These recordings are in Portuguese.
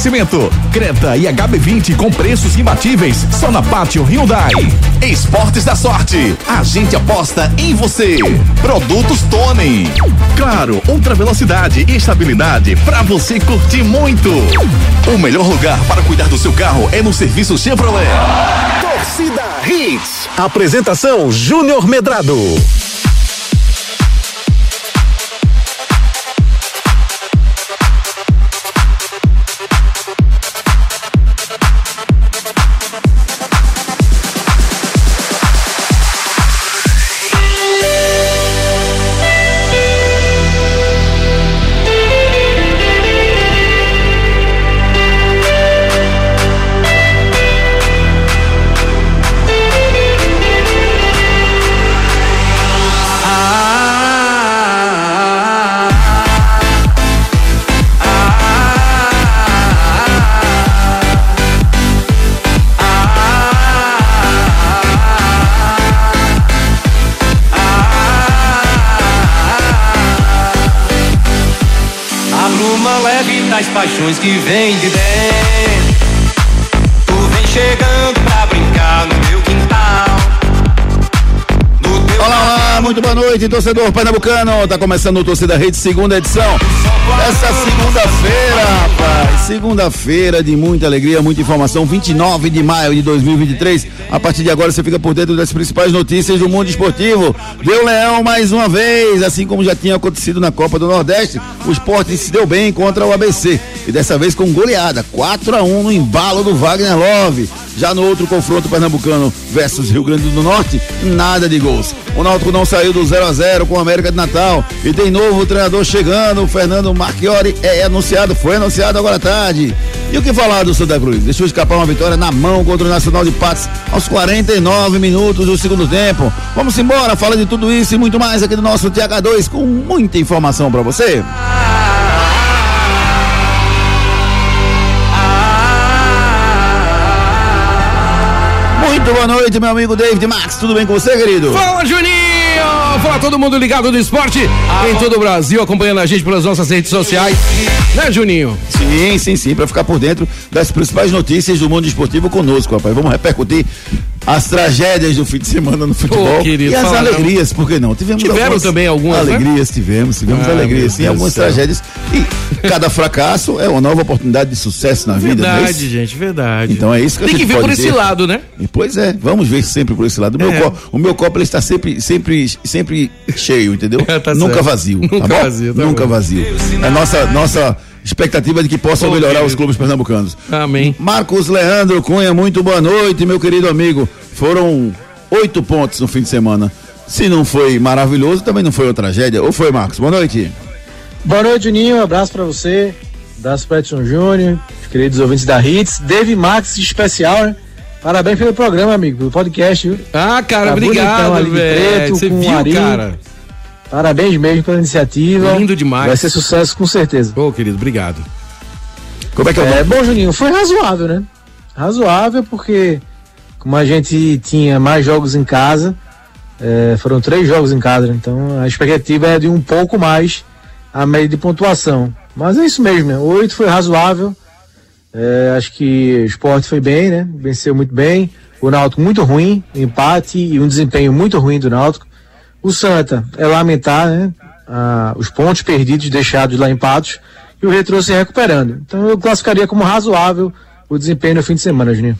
Oferecimento: Creta e HB20 com preços imbatíveis só na Pátio Hyundai. Esportes da Sorte. A gente aposta em você. Produtos Tony. Claro, ultra velocidade e estabilidade para você curtir muito. O melhor lugar para cuidar do seu carro é no serviço Chevrolet. Torcida Hits. Apresentação Júnior Medrado. Paixões que vem de dentro. Tu vem chegando pra brincar no meu quintal. olá, olá, muito boa noite, torcedor pernambucano. Tá começando o Torcida Rede, segunda edição. Essa segunda-feira, rapaz. Segunda-feira de muita alegria, muita informação. 29 de maio de 2023. A partir de agora você fica por dentro das principais notícias do mundo esportivo. Deu leão mais uma vez, assim como já tinha acontecido na Copa do Nordeste. O esporte se deu bem contra o ABC. E dessa vez com goleada, 4 a 1 no embalo do Wagner Love. Já no outro confronto pernambucano versus Rio Grande do Norte, nada de gols. O Náutico não saiu do 0 a 0 com o América de Natal e tem novo treinador chegando, o Fernando Marchiori é anunciado, foi anunciado agora à tarde. E o que falar do Santa Cruz? Deixou escapar uma vitória na mão contra o Nacional de Patos aos 49 minutos do segundo tempo. Vamos embora, fala de tudo isso e muito mais aqui do nosso TH2 com muita informação para você. Muito boa noite, meu amigo David Max. Tudo bem com você, querido? Fala, Juninho! Fala todo mundo ligado no esporte em todo o Brasil, acompanhando a gente pelas nossas redes sociais. Né, Juninho? Sim, sim, sim, para ficar por dentro das principais notícias do mundo esportivo conosco, rapaz. Vamos repercutir as tragédias do fim de semana no futebol querido, e as alegrias, por que não? Tivemos Tiveram algumas também algumas né? alegrias, né? tivemos, tivemos ah, alegrias, sim, algumas tragédias e cada fracasso é uma nova oportunidade de sucesso na vida. É verdade, gente, verdade. Então é isso que Tem a gente que ver por esse lado, né? E, pois é, vamos ver sempre por esse lado. O meu, é. copo, o meu copo ele está sempre, sempre, sempre cheio, entendeu? tá Nunca vazio, tá Nunca tá vazio, tá Nunca bom. vazio. É nossa, nossa expectativa de que possam melhorar querido. os clubes pernambucanos. Amém. Marcos Leandro Cunha, muito boa noite, meu querido amigo. Foram oito pontos no fim de semana. Se não foi maravilhoso, também não foi uma tragédia. Ou foi, Marcos? Boa noite. Boa noite, Juninho. Um abraço para você, abraço para Edson Júnior, os queridos ouvintes da Hits. Dave Max especial, né? Parabéns pelo programa, amigo, pelo podcast, viu? Ah, cara, tá obrigado, velho. Você viu, cara? Parabéns mesmo pela iniciativa. Lindo demais. Vai ser sucesso com certeza. Ô, querido, obrigado. Como é que é? É bom, Juninho, foi razoável, né? Razoável porque como a gente tinha mais jogos em casa, é, foram três jogos em casa, então a expectativa é de um pouco mais a média de pontuação. Mas é isso mesmo, né? Oito foi razoável. É, acho que o esporte foi bem, né? Venceu muito bem. O Náutico muito ruim, empate e um desempenho muito ruim do Náutico. O Santa é lamentar, né? Ah, os pontos perdidos deixados lá em Patos e o Retro se recuperando. Então eu classificaria como razoável o desempenho no fim de semana, Juninho.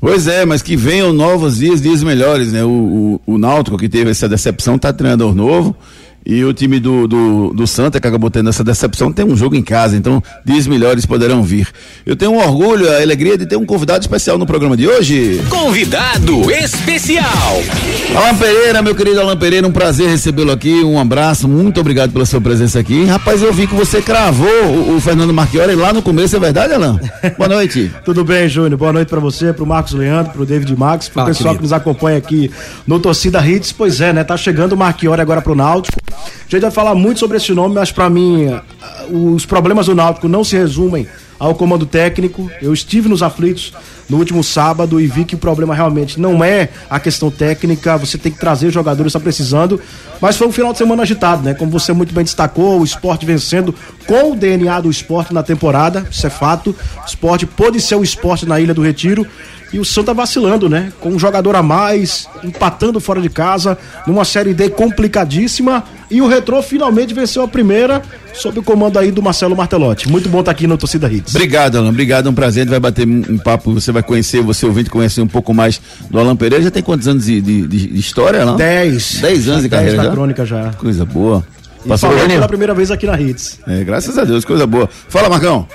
Pois é, mas que venham novos dias, dias melhores, né? O, o, o Náutico que teve essa decepção tá treinador novo e o time do, do, do Santa, que acabou tendo essa decepção, tem um jogo em casa, então dias melhores poderão vir. Eu tenho um orgulho, a alegria de ter um convidado especial no programa de hoje. Convidado especial. Alan Pereira, meu querido Alan Pereira, um prazer recebê-lo aqui, um abraço, muito obrigado pela sua presença aqui. Rapaz, eu vi que você cravou o, o Fernando Marchiori lá no começo, é verdade, Alan? Boa noite. Tudo bem, Júnior? Boa noite para você, pro Marcos Leandro, pro David Max, pro ah, pessoal querido. que nos acompanha aqui no Torcida Hits. Pois é, né? Tá chegando o Marchiori agora pro Náutico. A gente vai falar muito sobre esse nome, mas para mim os problemas do Náutico não se resumem ao comando técnico. Eu estive nos aflitos no último sábado e vi que o problema realmente não é a questão técnica, você tem que trazer jogadores, está precisando. Mas foi um final de semana agitado, né? Como você muito bem destacou, o esporte vencendo com o DNA do esporte na temporada, isso é fato. O esporte pôde ser o esporte na Ilha do Retiro. E o Santa vacilando, né? Com um jogador a mais, empatando fora de casa, numa Série D complicadíssima. E o Retrô finalmente venceu a primeira, sob o comando aí do Marcelo Martelotti. Muito bom estar tá aqui no Torcida Hits. Obrigado, Alan. Obrigado, é um prazer. A gente vai bater um papo, você vai conhecer, você ouvinte conhecer um pouco mais do Alan Pereira. Já tem quantos anos de, de, de história, Alan? Dez. Dez anos de carreira Dez já? crônica já. Coisa boa. E Passou pela primeira vez aqui na Hits. É, graças a Deus, coisa boa. Fala, Marcão.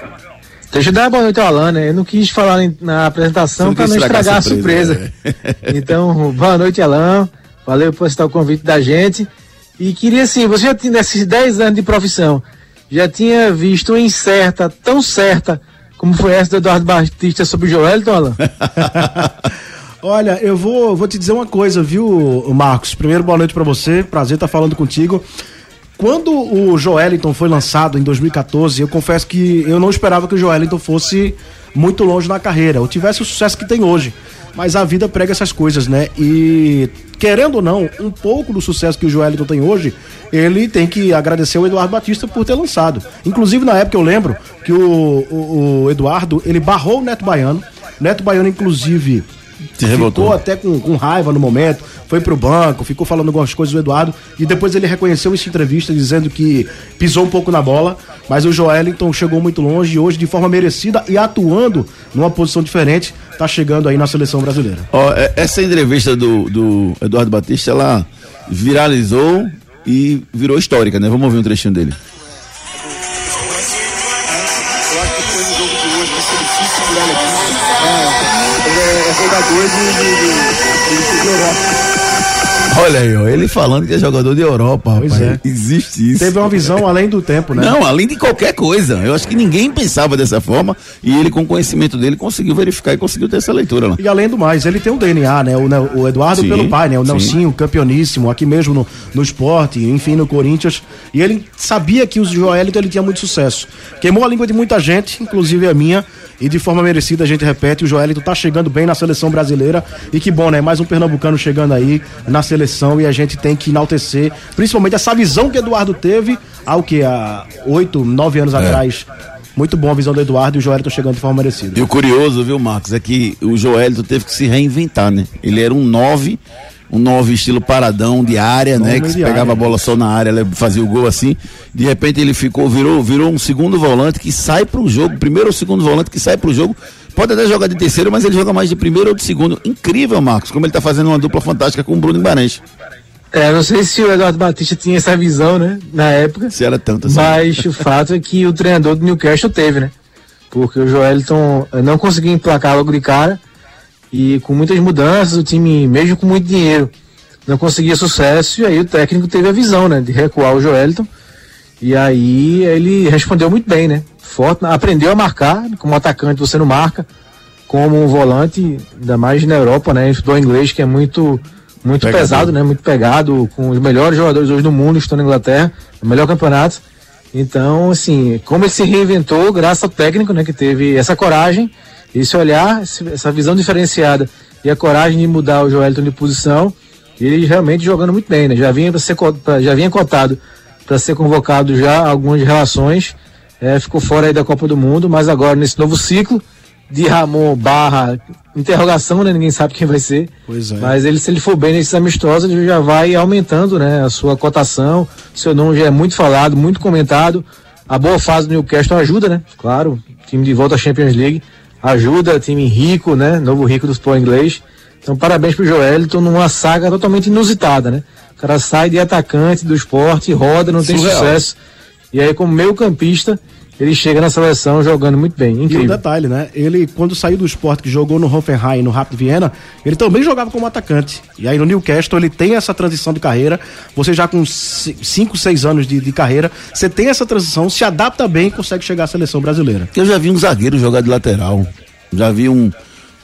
Deixa eu dar boa noite ao Alan, né? Eu não quis falar na apresentação para não estragar a surpresa. A surpresa. Né? então, boa noite, Alan. Valeu por aceitar o convite da gente. E queria assim, você já tinha nesses 10 anos de profissão, já tinha visto uma incerta, tão certa, como foi essa do Eduardo Batista sobre o Joelito, Alan? Olha, eu vou, vou te dizer uma coisa, viu, Marcos? Primeiro, boa noite para você. Prazer estar falando contigo. Quando o Joelinton foi lançado em 2014, eu confesso que eu não esperava que o Joelinton fosse muito longe na carreira, ou tivesse o sucesso que tem hoje. Mas a vida prega essas coisas, né? E querendo ou não, um pouco do sucesso que o Joelinton tem hoje, ele tem que agradecer o Eduardo Batista por ter lançado. Inclusive, na época eu lembro que o, o, o Eduardo, ele barrou o Neto Baiano. Neto Baiano, inclusive, se revoltou. Ficou até com, com, raiva no momento, foi pro banco, ficou falando algumas coisas do Eduardo e depois ele reconheceu essa entrevista dizendo que pisou um pouco na bola, mas o Joelinton chegou muito longe e hoje de forma merecida e atuando numa posição diferente, tá chegando aí na seleção brasileira. Ó, oh, essa entrevista do, do Eduardo Batista, ela viralizou e virou histórica, né? Vamos ouvir um trechinho dele. Jogador de, de, de, de Europa. Olha aí, ó, ele falando que é jogador de Europa, pois rapaz. É. Existe isso. Teve uma visão além do tempo, né? Não, além de qualquer coisa. Eu acho que ninguém pensava dessa forma e ele, com o conhecimento dele, conseguiu verificar e conseguiu ter essa leitura lá. E além do mais, ele tem um DNA, né? O, o Eduardo sim, pelo pai, né? O Nelsinho, campeoníssimo, aqui mesmo no, no esporte, enfim, no Corinthians. E ele sabia que o Joelito ele tinha muito sucesso. Queimou a língua de muita gente, inclusive a minha. E de forma merecida a gente repete, o Joelito tá chegando bem na seleção brasileira. E que bom, né? Mais um pernambucano chegando aí na seleção e a gente tem que enaltecer, principalmente essa visão que Eduardo teve há o que? Há oito, nove anos é. atrás. Muito bom a visão do Eduardo e o Joelito chegando de forma merecida. E o curioso, viu, Marcos, é que o Joelito teve que se reinventar, né? Ele era um nove um novo estilo paradão de área, né? Que pegava área, a bola só na área, fazia o gol assim. De repente ele ficou, virou, virou um segundo volante que sai para o jogo, primeiro ou segundo volante que sai para o jogo. Pode até jogar de terceiro, mas ele joga mais de primeiro ou de segundo. Incrível, Marcos, como ele está fazendo uma dupla fantástica com o Bruno Guimarães. É, não sei se o Eduardo Batista tinha essa visão, né, na época. Se era tanto assim. Mas o fato é que o treinador do Newcastle teve, né? Porque o Joelton não conseguiu emplacar logo de cara e com muitas mudanças, o time, mesmo com muito dinheiro, não conseguia sucesso. E aí o técnico teve a visão, né, de recuar o Joelton. E aí ele respondeu muito bem, né? Forte, aprendeu a marcar, como atacante você não marca, como um volante, ainda mais na Europa, né? Estudou inglês, que é muito muito pesado, né? Muito pegado, com os melhores jogadores hoje do mundo estão na Inglaterra, o melhor campeonato. Então, assim, como ele se reinventou, graças ao técnico, né? Que teve essa coragem esse olhar, essa visão diferenciada e a coragem de mudar o Joelton de posição, ele realmente jogando muito bem, né? Já vinha, ser, já vinha cotado para ser convocado já algumas relações, é, ficou fora aí da Copa do Mundo, mas agora nesse novo ciclo de Ramon barra interrogação, né? Ninguém sabe quem vai ser. É. Mas ele, se ele for bem nesses amistosos, ele já vai aumentando, né? A sua cotação, seu nome já é muito falado, muito comentado. A boa fase do Newcastle ajuda, né? Claro, time de volta à Champions League ajuda, time rico, né? Novo rico do futebol inglês. Então, parabéns pro Joelito numa saga totalmente inusitada, né? O cara sai de atacante do esporte, roda, não tem Surreal. sucesso. E aí, como meio campista, ele chega na seleção jogando muito bem. Incrível. E um detalhe, né? Ele, quando saiu do esporte, que jogou no Hoffenheim no Rapid Viena, ele também jogava como atacante. E aí no Newcastle ele tem essa transição de carreira. Você já com 5, 6 anos de, de, carreira, você tem essa transição, se adapta bem e consegue chegar à seleção brasileira. Eu já vi um zagueiro jogar de lateral. Já vi um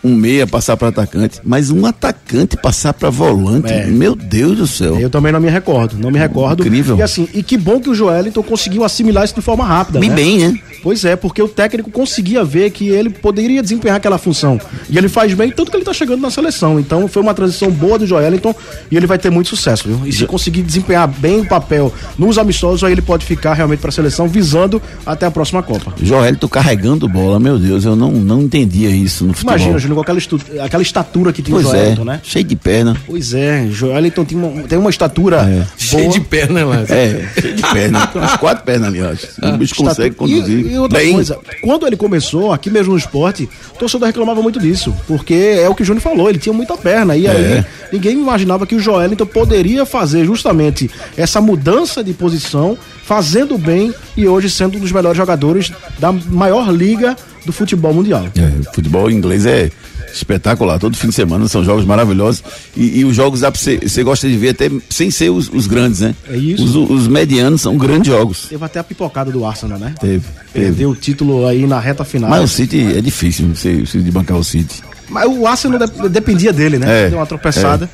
um meia passar para atacante, mas um atacante passar para volante. É. Meu Deus do céu. Eu também não me recordo, não me recordo. Incrível. E assim, e que bom que o Joelinton conseguiu assimilar isso de forma rápida. Bem, né? bem, né? Pois é, porque o técnico conseguia ver que ele poderia desempenhar aquela função. E ele faz bem, tanto que ele tá chegando na seleção. Então foi uma transição boa do Joelinton e ele vai ter muito sucesso, viu? E se conseguir desempenhar bem o papel nos amistosos, aí ele pode ficar realmente para a seleção visando até a próxima Copa. Joelito carregando bola, meu Deus, eu não, não entendia isso no futebol. Imagina, Júnior, com aquela, estu... aquela estatura que tinha pois o Joelito, é, né? Cheio de perna. Pois é, Joelito tem uma, tem uma estatura é. boa. Cheio de perna, né? É, cheio de perna. Tem umas quatro pernas ali, acho. O bicho consegue conduzir. E, e outra bem. coisa, quando ele começou, aqui mesmo no esporte, o torcedor reclamava muito disso, porque é o que o Júnior falou, ele tinha muita perna, e aí É. ninguém imaginava que o Joelinton poderia fazer justamente essa mudança de posição, fazendo bem e hoje sendo um dos melhores jogadores da maior liga do futebol mundial. É, futebol inglês é espetacular. Todo fim de semana são jogos maravilhosos. E, e os jogos dá pra você, gosta de ver até sem ser os, os grandes, né? É isso. Os, os medianos são grandes jogos. Teve até a pipocada do Arsenal, né? Teve. Perdeu o título aí na reta final. Mas o City é difícil você, você de bancar o City. Mas o Arsenal de- dependia dele, né? É, Deu uma tropeçada.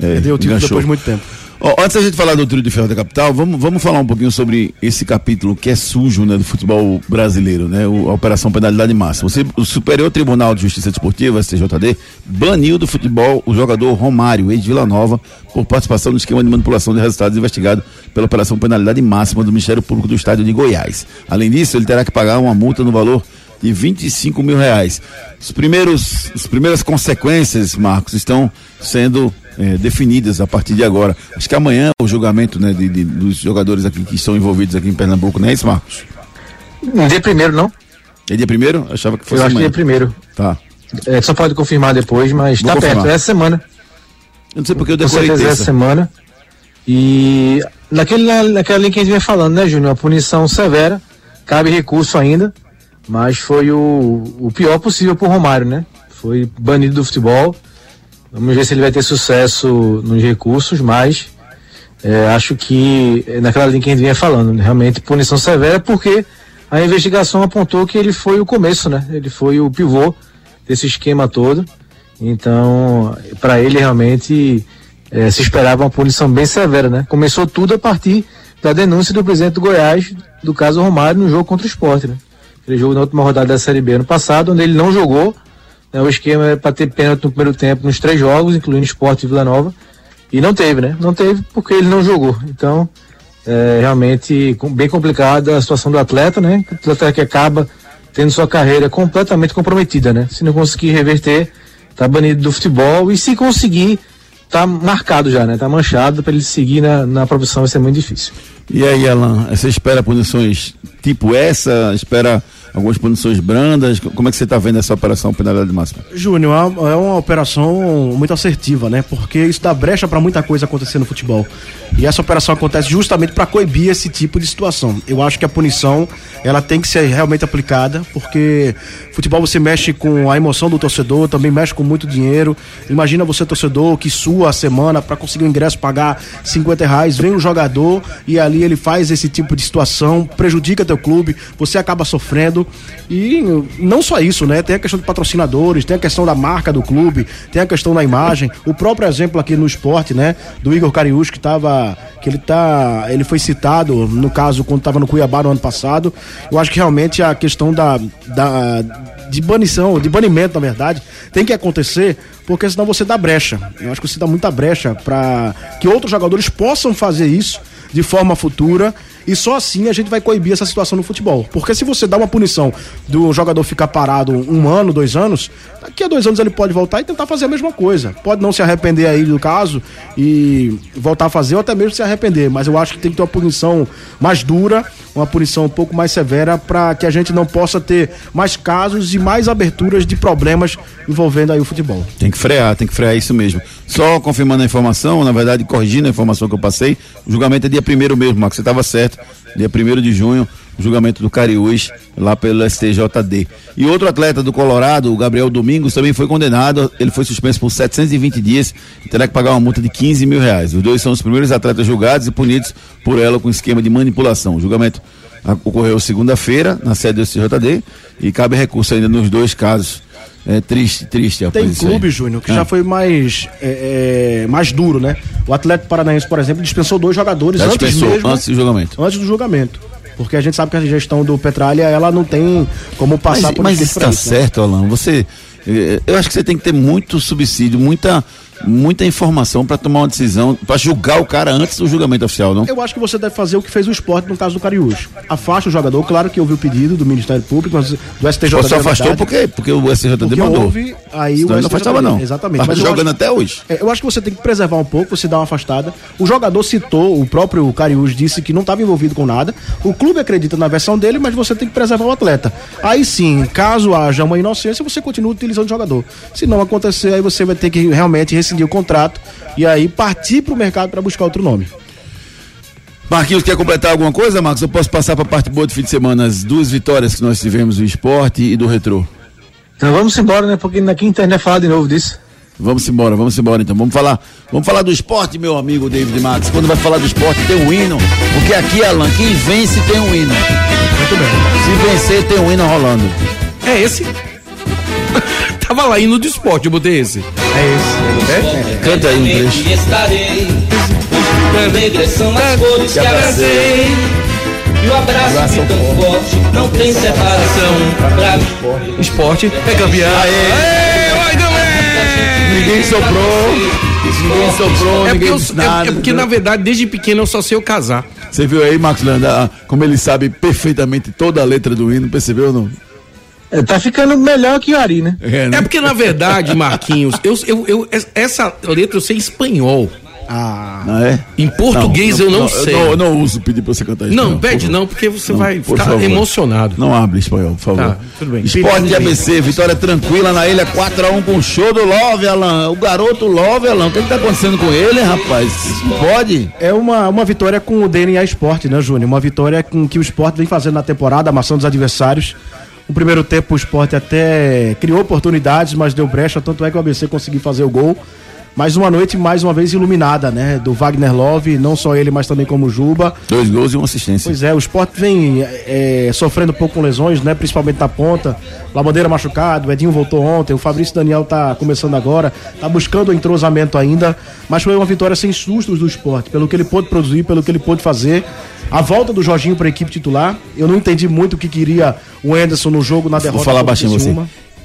É, Perdeu o título enganchou. depois de muito tempo. Ó, antes da gente falar do trio de ferro da capital, vamos, vamos falar um pouquinho sobre esse capítulo que é sujo né, do futebol brasileiro, né? O, a Operação Penalidade Máxima. Você- o Superior Tribunal de Justiça Desportiva, STJD, baniu do futebol o jogador Romário, ex Vila Nova, por participação no esquema de manipulação de resultados investigado pela Operação Penalidade Máxima do Ministério Público do Estado de Goiás. Além disso, ele terá que pagar uma multa no valor de 25 mil reais. Os primeiros, as primeiras consequências, Marcos, estão sendo eh, definidas a partir de agora. Acho que amanhã o julgamento né, de- de- dos jogadores aqui que estão envolvidos aqui em Pernambuco, não é isso, Marcos? Dia primeiro, não? É dia primeiro? Achava que Eu fosse acho que amanhã. dia primeiro. Tá. É, só pode confirmar depois, mas tá confirmar. perto. É essa semana. Eu não sei porque eu decorei é essa terça. semana. E naquele, na- naquela linha que a gente vem falando, né, Júnior? A punição severa, cabe recurso ainda, mas foi o, o pior possível pro Romário, né? Foi banido do futebol. Vamos ver se ele vai ter sucesso nos recursos, mas é, acho que é naquela linha que a gente vinha falando, né? realmente punição severa, porque a investigação apontou que ele foi o começo, né? Ele foi o pivô desse esquema todo. Então, para ele realmente eh, se esperava uma punição bem severa, né? Começou tudo a partir da denúncia do presidente do Goiás do caso Romário no jogo contra o esporte, né? Aquele jogo na última rodada da Série B ano passado, onde ele não jogou. Né? O esquema era para ter pênalti no primeiro tempo nos três jogos, incluindo esporte e Vila Nova. E não teve, né? Não teve porque ele não jogou. Então, é realmente bem complicada a situação do atleta, né? O atleta que acaba tendo sua carreira completamente comprometida, né? Se não conseguir reverter, tá banido do futebol e se conseguir, tá marcado já, né? Tá manchado para ele seguir na, na profissão vai ser muito difícil. E aí, Alan, você espera punições tipo essa? Espera algumas punições brandas? Como é que você está vendo essa operação penalidade máxima? Júnior, é uma- é uma operação muito assertiva, né? Porque isso dá brecha para muita coisa acontecer no futebol. E essa operação acontece justamente para coibir esse tipo de situação. Eu acho que a punição ela tem que ser realmente aplicada, porque futebol você mexe com a emoção do torcedor, também mexe com muito dinheiro. Imagina você torcedor que sua a semana para conseguir o ingresso pagar 50 reais, vem um jogador e ali ele faz esse tipo de situação, prejudica teu clube, você acaba sofrendo. E não só isso, né? Tem a questão de patrocinadores, tem a questão da marca do clube, tem a questão da imagem. O próprio exemplo aqui no esporte, né? Do Igor Cariús, que tava. que ele tá. ele foi citado, no caso, quando estava no Cuiabá no ano passado. Eu acho que realmente a questão da. da de banição, de banimento, na verdade, tem que acontecer, porque senão você dá brecha. Eu acho que você dá muita brecha para que outros jogadores possam fazer isso de forma futura e só assim a gente vai coibir essa situação no futebol. Porque se você dá uma punição do jogador ficar parado um ano, dois anos, daqui a dois anos ele pode voltar e tentar fazer a mesma coisa. Pode não se arrepender aí do caso e voltar a fazer ou até mesmo se arrepender. Mas eu acho que tem que ter uma punição mais dura, uma punição um pouco mais severa para que a gente não possa ter mais casos e mais aberturas de problemas envolvendo aí o futebol. Tem que frear, tem que frear isso mesmo. Só confirmando a informação, na verdade, corrigindo a informação que eu passei, o julgamento é dia primeiro mesmo, Marcos, você estava certo. Dia 1 de junho, julgamento do Cariús, lá pelo STJD. E outro atleta do Colorado, o Gabriel Domingos, também foi condenado. Ele foi suspenso por 720 dias e terá que pagar uma multa de 15 mil reais. Os dois são os primeiros atletas julgados e punidos por ela com esquema de manipulação. O julgamento ocorreu segunda-feira, na sede do STJD, e cabe recurso ainda nos dois casos. É triste, triste. Tem isso aí. clube, Júnior, que É. já foi mais, é, é, mais duro, né? O Atlético Paranaense, por exemplo, dispensou dois jogadores Já antes mesmo, antes do julgamento. antes do julgamento. Porque a gente sabe que a gestão do Petralha, ela não tem como passar Mas, por mas isso tá isso, né? certo, Alan. Você. eh, Eu acho que você tem que ter muito subsídio, muita, muita informação para tomar uma decisão, para julgar o cara antes do julgamento oficial, não? Eu acho que você deve fazer o que fez o esporte no caso do Cariús. Afasta o jogador, claro que houve o pedido do Ministério Público, mas do STJ. Só afastou porque, porque o SJD porque mandou. houve, aí Senão o ele não afastava, não. Exatamente. Tá Mas eu jogando acho- até hoje. É, eu acho que você tem que preservar um pouco, você dá uma afastada. O jogador citou, o próprio Cariús disse que não estava envolvido com nada. O clube acredita na versão dele, mas você tem que preservar o atleta. Aí sim, caso haja uma inocência, você continua utilizando o jogador. Se não acontecer, aí você vai ter que realmente rescindir o contrato e aí partir para o mercado para buscar outro nome. Marquinhos, quer completar alguma coisa, Marcos? Eu posso passar para a parte boa do fim de semana, as duas vitórias que nós tivemos do esporte e do retrô. Então vamos embora, né? Porque na quinta internet falar de novo disso. Vamos embora, vamos embora então. Vamos falar, vamos falar do esporte, meu amigo David Max. Quando vai falar do esporte, tem um hino. Porque aqui, Alan, quem vence tem um hino. Muito bem. Se vencer, tem um hino rolando. É esse? Tava lá indo do esporte, eu botei esse. É Canta aí um trecho. Estarei. Alegres são as cores que abracei. E o abraço que tão forte não tem separação. Pra mim, Esporte é campeão. Aê, vai, galera! Ninguém soprou. Ninguém soprou, É porque, ninguém eu- disse é- nada. é porque, na verdade, desde pequeno eu só sei eu casar. Você viu aí, Marcos Leandro, ah, como ele sabe perfeitamente toda a letra do hino, percebeu ou não? É, tá ficando melhor que o Ari, né? É, É porque, na verdade, Marquinhos, eu, eu, eu- essa letra eu sei espanhol. Ah, Não é? Em português eu não, sei. Eu não, eu não uso pedir pra você cantar isso. Não, pede não, porque você Não, vai por ficar favor. emocionado. Não abre espanhol, por favor. Tá, tudo bem. Esporte de ABC, vitória tranquila na ilha 4x1 com o show do Love, Alan. O garoto Love, Alan. O que, que tá acontecendo com ele, rapaz? Pode? É uma, uma vitória com o DNA Esporte, né, Júnior? Uma vitória com que o esporte vem fazendo na temporada, amassando os adversários. No primeiro tempo, o esporte até criou oportunidades, mas deu brecha, tanto é que o ABC conseguiu fazer o gol. Mais uma noite, mais uma vez, iluminada, né? Do Wagner Love, não só ele, mas também como Juba. Dois gols e uma assistência. Pois é, o esporte vem é, sofrendo um pouco com lesões, né? Principalmente na ponta. Labandeira machucado, o Edinho voltou ontem, o Fabrício Daniel tá começando agora, tá buscando o entrosamento ainda, mas foi uma vitória sem sustos do esporte, pelo que ele pôde produzir, pelo que ele pôde fazer. A volta do Jorginho para a equipe titular, eu não entendi muito o que queria o Anderson no jogo na derrota. Vou falar baixinho você.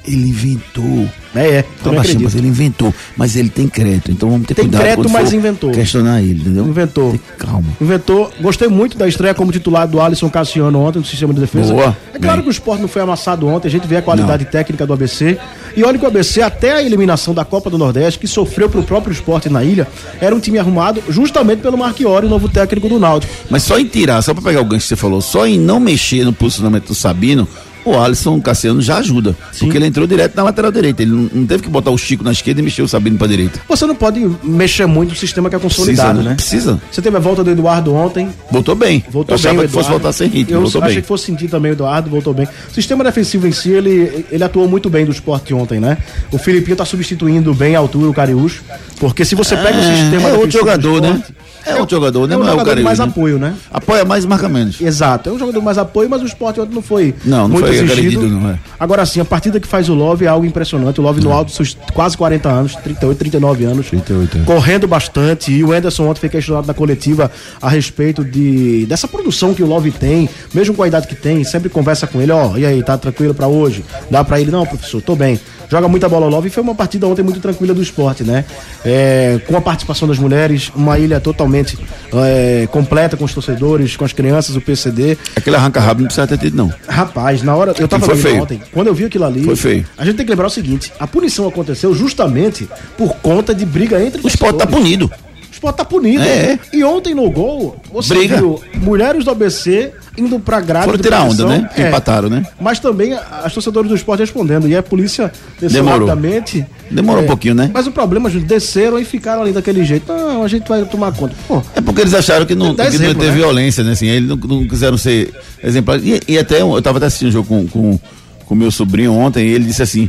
Ele inventou. É, é, acredito. mas ele inventou. Mas ele tem crédito, então vamos ter Tem cuidado. crédito, quando mas inventou. Questionar ele, entendeu? Inventou. Tem- Calma. Inventou. Gostei muito da estreia como titular do Alisson Cassiano ontem no sistema de defesa. Boa. É claro Bem. que o esporte não foi amassado ontem, a gente vê a qualidade técnica do ABC. E olha que o ABC, até a eliminação da Copa do Nordeste, que sofreu pro próprio esporte na ilha, era um time arrumado justamente pelo Marchiori, o novo técnico do Náutico. Mas só em tirar, só pra pegar o gancho que você falou, só em não mexer no posicionamento do Sabino, o Alisson Cassiano já ajuda. Porque ele entrou direto na lateral direita. Ele não, não teve que botar o Chico na esquerda e mexer o Sabino pra direita. Você não pode mexer muito no sistema que é consolidado, Precisa, né? Precisa. Você teve a volta do Eduardo ontem, Voltou bem. Voltou Eu achava bem o que fosse voltar sem ritmo. Eu voltou achei bem. que fosse sentir também o Eduardo, voltou bem. O sistema defensivo em si, ele, ele atuou muito bem do esporte ontem, né? O Filipinho tá substituindo bem a altura o Cariús, porque se você pega o sistema é outro defensivo do jogador, né? É outro jogador, né? É um Não é o jogador de Cariús, mais né? apoio, né? Apoia mais e marca menos. Exato, é um jogador mais apoio, mas o esporte ontem não foi Não, não muito foi exigido. agredido, não é. Agora sim, a partida que faz o Love é algo impressionante. O Love no alto dos seus quase 40 anos, 38, 39 anos. 38, é. Correndo bastante. E o Anderson ontem foi questionado na coletiva a respeito de dessa produção que o Love tem, mesmo com a idade que tem, sempre conversa com ele, ó, e aí, tá tranquilo pra hoje? Dá pra ele, não, professor, tô bem. Joga muita bola Love e foi uma partida ontem muito tranquila do esporte, né? É, com a participação das mulheres, uma ilha totalmente é, completa com os torcedores, com as crianças, o PCD. Aquele arranca-rabo não precisa ter tido, não. Rapaz, na hora. Eu tava foi feio. ontem. Quando eu vi aquilo ali. Foi feio. A gente tem que lembrar o seguinte: a punição aconteceu justamente por conta de briga entre O esporte tá punido. O esporte tá punido. É. E ontem no gol, você Briga. viu mulheres do ABC indo pra grade. Foram tirar onda, né? Porque empataram, né? Mas também as torcedoras do esporte respondendo. E a polícia desceu Demorou. rapidamente. Demorou um pouquinho, né? Mas o problema, Júlio, desceram e ficaram ali daquele jeito. Não, a gente vai tomar conta. Pô, É porque eles acharam que não, Dá que não ia exemplo, ter né? violência, né? Assim, eles não, não quiseram ser exemplares. E, e até eu, eu tava até assistindo um jogo com o com, com meu sobrinho ontem e ele disse assim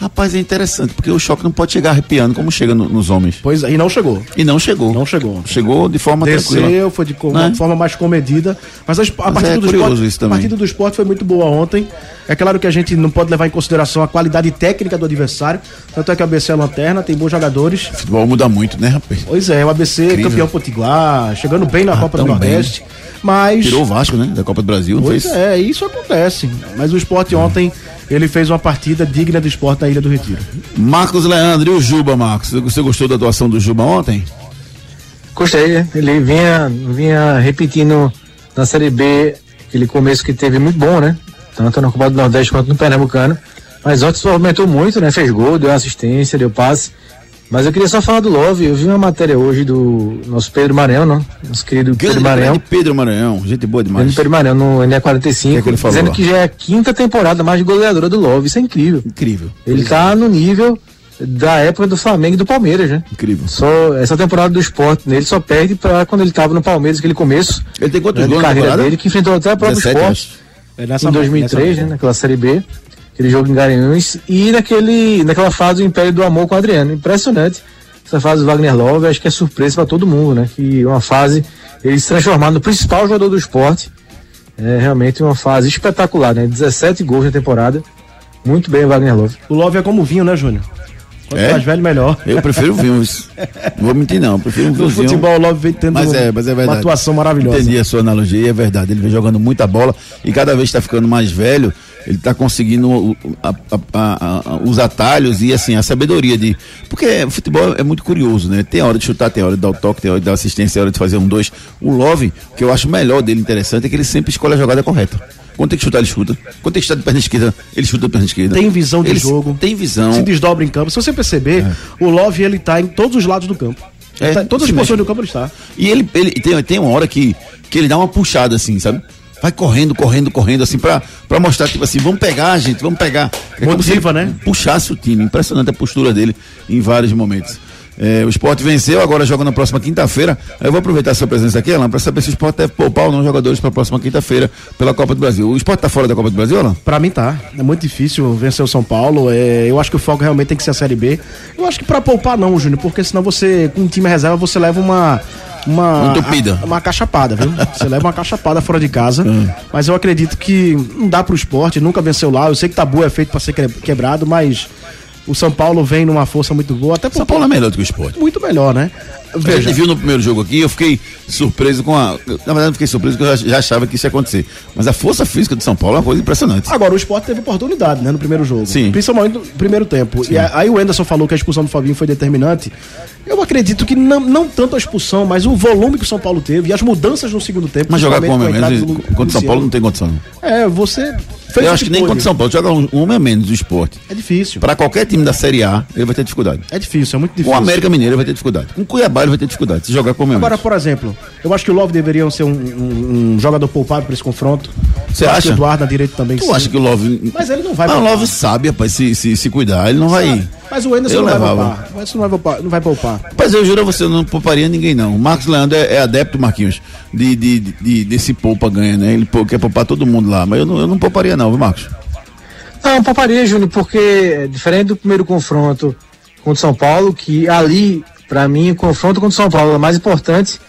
Rapaz, é interessante, porque o choque não pode chegar arrepiando como chega no- nos homens. Pois é, e não chegou. E não chegou. Não chegou. Chegou de forma tranquila. Desceu, foi de Né? forma mais comedida. Mas a, a Mas partida é do esporte, a partida do esporte foi muito boa ontem. É claro que a gente não pode levar em consideração a qualidade técnica do adversário. Tanto é que o ABC é lanterna, tem bons jogadores. Futebol muda muito, né, rapaz? Pois é, o ABC Incrível. campeão potiguar, chegando bem na Copa do tão bem. Nordeste. Mas. Tirou o Vasco, né? Da Copa do Brasil, Pois fez? é, isso acontece. Mas o esporte ontem, ele fez uma partida digna do esporte na Ilha do Retiro. Marcos Leandro e o Juba, Marcos. Você gostou da atuação do Juba ontem? Gostei, né? ele vinha, vinha repetindo na Série B aquele começo que teve muito bom, né? Tanto na Copa do Nordeste quanto no Pernambucano. Mas ontem se movimentou muito, né? Fez gol, deu assistência, deu passe. Mas eu queria só falar do Love. Eu vi uma matéria hoje do nosso Pedro Maranhão, não? Nosso querido Grande, Pedro Maranhão. Pedro Maranhão. Gente boa demais. Grande Pedro Maranhão no NE45, que é que ele falou dizendo que já é a quinta temporada mais goleadora do Love. Isso é incrível. Incrível. Ele tá no nível da época do Flamengo e do Palmeiras, né? Incrível. Só essa temporada do esporte nele só perde pra quando ele tava no Palmeiras, aquele começo Ele tem quantos né, gols na carreira temporada? dele, que enfrentou até a própria 17, esporte É nessa em 2003, né, naquela Série B, aquele jogo em Garanhuns, e naquele, naquela fase do Império do Amor com o Adriano. Impressionante essa fase do Wagner Love, acho que é surpresa pra todo mundo, né? Que uma fase, ele se transformar no principal jogador do esporte, é realmente uma fase espetacular, né? 17 gols na temporada, muito bem o Wagner Love. O Love é como vinho, né, Júnior? Quanto É? mais velho, melhor. Eu prefiro o vinho. isso. Não vou mentir, não. Eu prefiro um No vinhozinho. futebol, o Love vem tendo Mas é, mas é verdade. uma atuação maravilhosa. Entendi a sua analogia, e é verdade. Ele vem jogando muita bola e cada vez está ficando mais velho, ele está conseguindo a- a- a- a- os atalhos e assim, a sabedoria de. Porque o futebol é muito curioso, né? Tem hora de chutar, tem hora de dar o toque, tem hora de dar assistência, tem hora de fazer um dois. O Love, que eu acho melhor dele interessante, é que ele sempre escolhe a jogada correta. Quando tem que chutar, ele chuta. Quando tem que chutar de perna esquerda, ele chuta de perna esquerda. Tem visão de Ele jogo. Tem visão. Se desdobra em campo. Se você perceber, o Love ele tá em todos os lados do campo. É, tá em todas as posições do campo ele está. E ele, ele tem, tem uma hora que, que ele dá uma puxada assim, sabe? Vai correndo, correndo, correndo, assim, pra, pra mostrar, tipo assim, vamos pegar, gente, vamos pegar. É Motiva, né? Puxasse o time. Impressionante a postura dele em vários momentos. É, o esporte venceu, agora joga na próxima quinta-feira. Eu vou aproveitar a sua presença aqui, Alan, pra saber se o esporte deve poupar ou não jogadores pra próxima quinta-feira pela Copa do Brasil. O esporte tá fora da Copa do Brasil, Alan? Pra mim tá. É muito difícil vencer o São Paulo. É, eu acho que o foco realmente tem que ser a Série B. Eu acho que pra poupar não, Júnior, porque senão você, com um time reserva, você leva uma. Uma, entupida. uma cachapada, viu? Você leva uma cachapada fora de casa. Hum. Mas eu acredito que não dá pro esporte, nunca venceu lá. Eu sei que tabu é feito pra ser que- quebrado, mas o São Paulo vem numa força muito boa. Até São Paulo é melhor do que o esporte. muito melhor, né? A gente Veja, viu no primeiro jogo aqui, eu fiquei surpreso com a. Na verdade, fiquei surpreso porque eu já, já achava que isso ia acontecer. Mas a força física do São Paulo é uma coisa impressionante. Agora, o esporte teve oportunidade, né, no primeiro jogo. Sim. Principalmente no primeiro tempo. E a- aí o Enderson falou que a expulsão do Fabinho foi determinante. Eu acredito que não, não tanto a expulsão, mas o volume que o São Paulo teve e as mudanças no segundo tempo. Mas jogar com homem a a menos do contra o São Paulo não tem condição. É, você fez Eu acho que nem contra o São Paulo, joga um, um homem a menos do esporte. É difícil. Para qualquer time da Série A, ele vai ter dificuldade. É difícil, é muito Com difícil. o América Mineiro ele vai ter dificuldade. Com Cuiabá ele vai ter dificuldade. Se jogar com o homem a Agora, por exemplo, eu acho que o Love deveria ser um, um- um jogador poupado para esse confronto. Você acha? que o Eduardo na direita também. Tu sim. acha que o Love. Mas ele não vai Mas o poupar. Love sabe, rapaz, se, se, se cuidar. Ele não vai. Mas o Enderson Eu não vai levava. poupar. O Enderson não vai poupar. Não vai poupar. Rapaz, eu juro a você, eu não pouparia ninguém, não. O Marcos Leandro é, é adepto, Marquinhos, de, de, de- desse poupa-ganha, né? Ele quer poupar todo mundo lá. Mas eu não, eu não pouparia, não, viu, Marcos? Não, pouparia, Júnior, porque é diferente do primeiro confronto contra o São Paulo, que ali, pra mim, o confronto contra o São Paulo é mais importante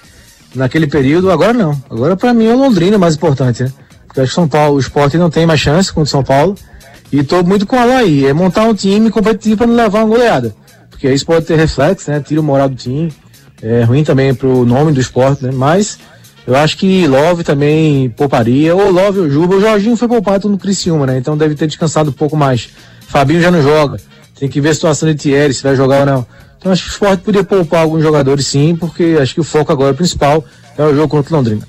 naquele período, agora não. Agora, pra mim, é o Londrina mais importante, né? Porque acho que São Paulo, o esporte não tem mais chance contra o São Paulo. E tô muito com ela aí. É montar um time competitivo pra não levar uma goleada. Porque isso pode ter reflexo, né? Tira o moral do time. É ruim também pro nome do esporte, né? Mas eu acho que Love também pouparia. Ou Love ou Juba. O Jorginho foi poupado no Criciúma, né? Então deve ter descansado um pouco mais. Fabinho já não joga. Tem que ver a situação de Thierry, se vai jogar ou não. Então acho que o esporte podia poupar alguns jogadores sim, porque acho que o foco agora principal é o jogo contra o Londrina.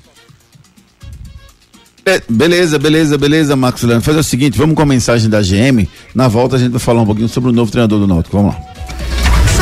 Beleza, beleza, beleza, Marcos Leandro. Fazer o seguinte, vamos com a mensagem da GM. Na volta a gente vai falar um pouquinho sobre o novo treinador do Náutico. Vamos lá.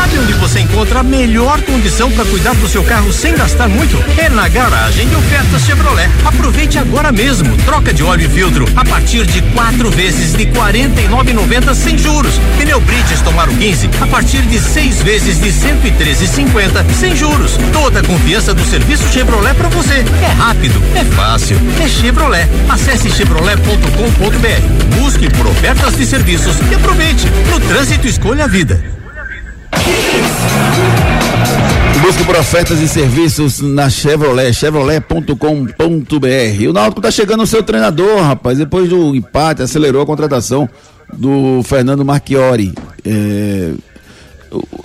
Sabe onde você encontra a melhor condição para cuidar do seu carro sem gastar muito? É na garagem de ofertas Chevrolet. Aproveite agora mesmo. Troca de óleo e filtro a partir de quatro vezes de R$ 49,90 sem juros. Pneu Bridges Tomaro 15 a partir de seis vezes de R$ 113,50 sem juros. Toda a confiança do serviço Chevrolet para você. É rápido, é fácil, é Chevrolet. Acesse chevrolet.com.br. Busque por ofertas de serviços e aproveite. No trânsito escolha a vida. Busque por ofertas e serviços na Chevrolet, chevrolet.com.br. O Náutico tá chegando o seu treinador, rapaz. Depois do empate, acelerou a contratação do Fernando Marchiori. É,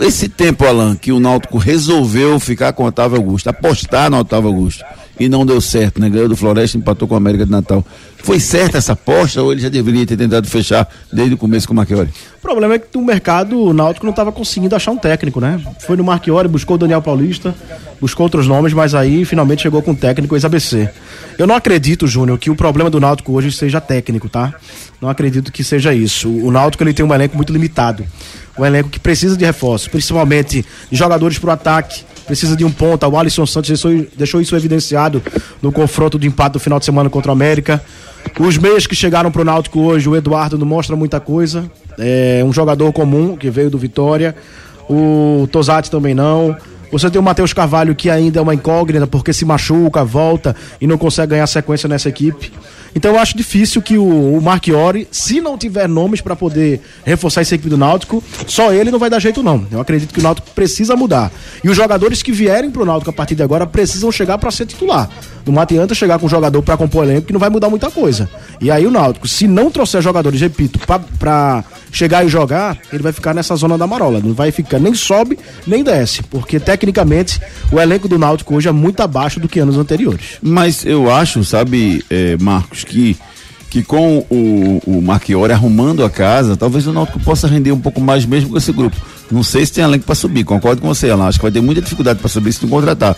esse tempo, Alan, que o Náutico resolveu ficar com o Otávio Augusto, apostar no Otávio Augusto, e não deu certo, né? Ganhou do Floresta, empatou com a América de Natal. Foi certa essa aposta ou ele já deveria ter tentado fechar desde o começo com o Marchiori? O problema é que o mercado o Náutico não estava conseguindo achar um técnico, né? Foi no Marchiori, buscou o Daniel Paulista, buscou outros nomes, mas aí finalmente chegou com o técnico ex-ABC. Eu não acredito, Júnior, que o problema do Náutico hoje seja técnico, tá? Não acredito que seja isso. O Náutico ele tem um elenco muito limitado. Um elenco que precisa de reforços, principalmente de jogadores para o ataque, precisa de um ponta. O Alisson Santos deixou, deixou, isso evidenciado no confronto de empate do final de semana contra o América. Os meios que chegaram pro Náutico hoje, o Eduardo não mostra muita coisa. É um jogador comum que veio do Vitória. O Tosati também não. Você tem o Matheus Carvalho que ainda é uma incógnita porque se machuca, volta e não consegue ganhar sequência nessa equipe. Então eu acho difícil que o, o Marchiori, se não tiver nomes para poder reforçar essa equipe do Náutico, só ele não vai dar jeito não. Eu acredito que o Náutico precisa mudar. E os jogadores que vierem pro Náutico a partir de agora precisam chegar para ser titular. Não adianta chegar com um jogador para compor elenco que não vai mudar muita coisa. E aí o Náutico, se não trouxer jogadores, repito, para chegar e jogar, ele vai ficar nessa zona da marola. Não vai ficar nem sobe, nem desce. Porque tecnicamente o elenco do Náutico hoje é muito abaixo do que anos anteriores. Mas eu acho, sabe, eh, Marcos, que que com o, o Marchiori arrumando a casa, talvez o Náutico possa render um pouco mais mesmo com esse grupo. Não sei se tem elenco para subir, concordo com você, Alan. Acho que vai ter muita dificuldade para subir se não contratar.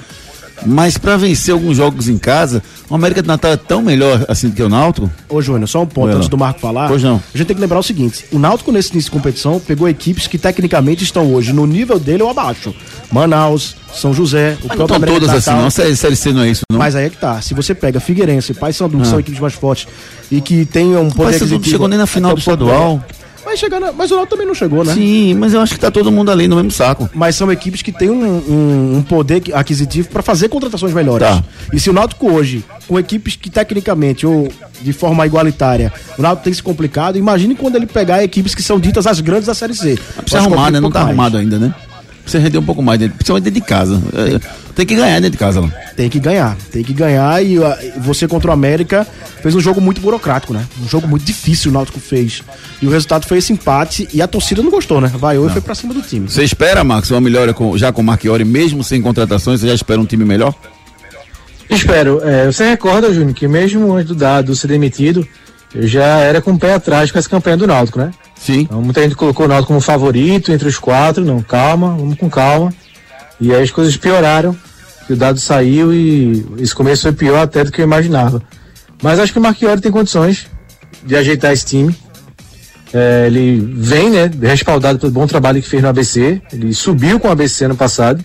Mas para vencer alguns jogos em casa, o América de Natal é tão melhor assim do que o Náutico? Ô, Júnior, só um ponto antes do Marco falar. Pois não. A gente tem que lembrar o seguinte: o Náutico, nesse início de competição, pegou equipes que tecnicamente estão hoje no nível dele ou abaixo. Manaus, São José, o Mas próprio estão América todas assim, não. Série, série C não é isso, não. Mas aí é que tá. Se você pega Figueirense, Paysandu, que Ah. são equipes mais fortes e que tenham um poder Mas não chegou nem na final do estadual. Mas, chegar na- mas o Náutico também não chegou, né? Sim, mas eu acho que tá todo mundo ali no mesmo saco. Mas são equipes que têm um, um- um poder aquisitivo para fazer contratações melhores. Tá. E se o Náutico hoje, com equipes que tecnicamente ou de forma igualitária, o Náutico tem se complicado, imagine quando ele pegar equipes que são ditas as grandes da Série C. Precisa arrumar, né? Não tá mais. arrumado ainda, né? Precisa render um pouco mais, dentro, principalmente dentro de casa. É, tem que ganhar dentro de casa, Alan. Tem que ganhar, tem que ganhar e ah, você contra o América fez um jogo muito burocrático, né? Um jogo muito difícil o Náutico fez. E o resultado foi esse empate e a torcida não gostou, né? Vaiou e foi pra cima do time. Você espera, Marcos, uma melhora com- já com o Marchiori, mesmo sem contratações, você já espera um time melhor? Espero. É, você recorda, Júnior, que mesmo antes do Dado ser demitido, eu já era com o pé atrás com essa campanha do Náutico, né? Sim. Então, muita gente colocou o Náutico como favorito entre os quatro. Não, calma, vamos com calma. E aí as coisas pioraram. que O Dado saiu e esse começo foi pior até do que eu imaginava. Mas acho que o Marchiori tem condições de ajeitar esse time. É, ele vem, né, respaldado pelo bom trabalho que fez no ABC. Ele subiu com o ABC no passado.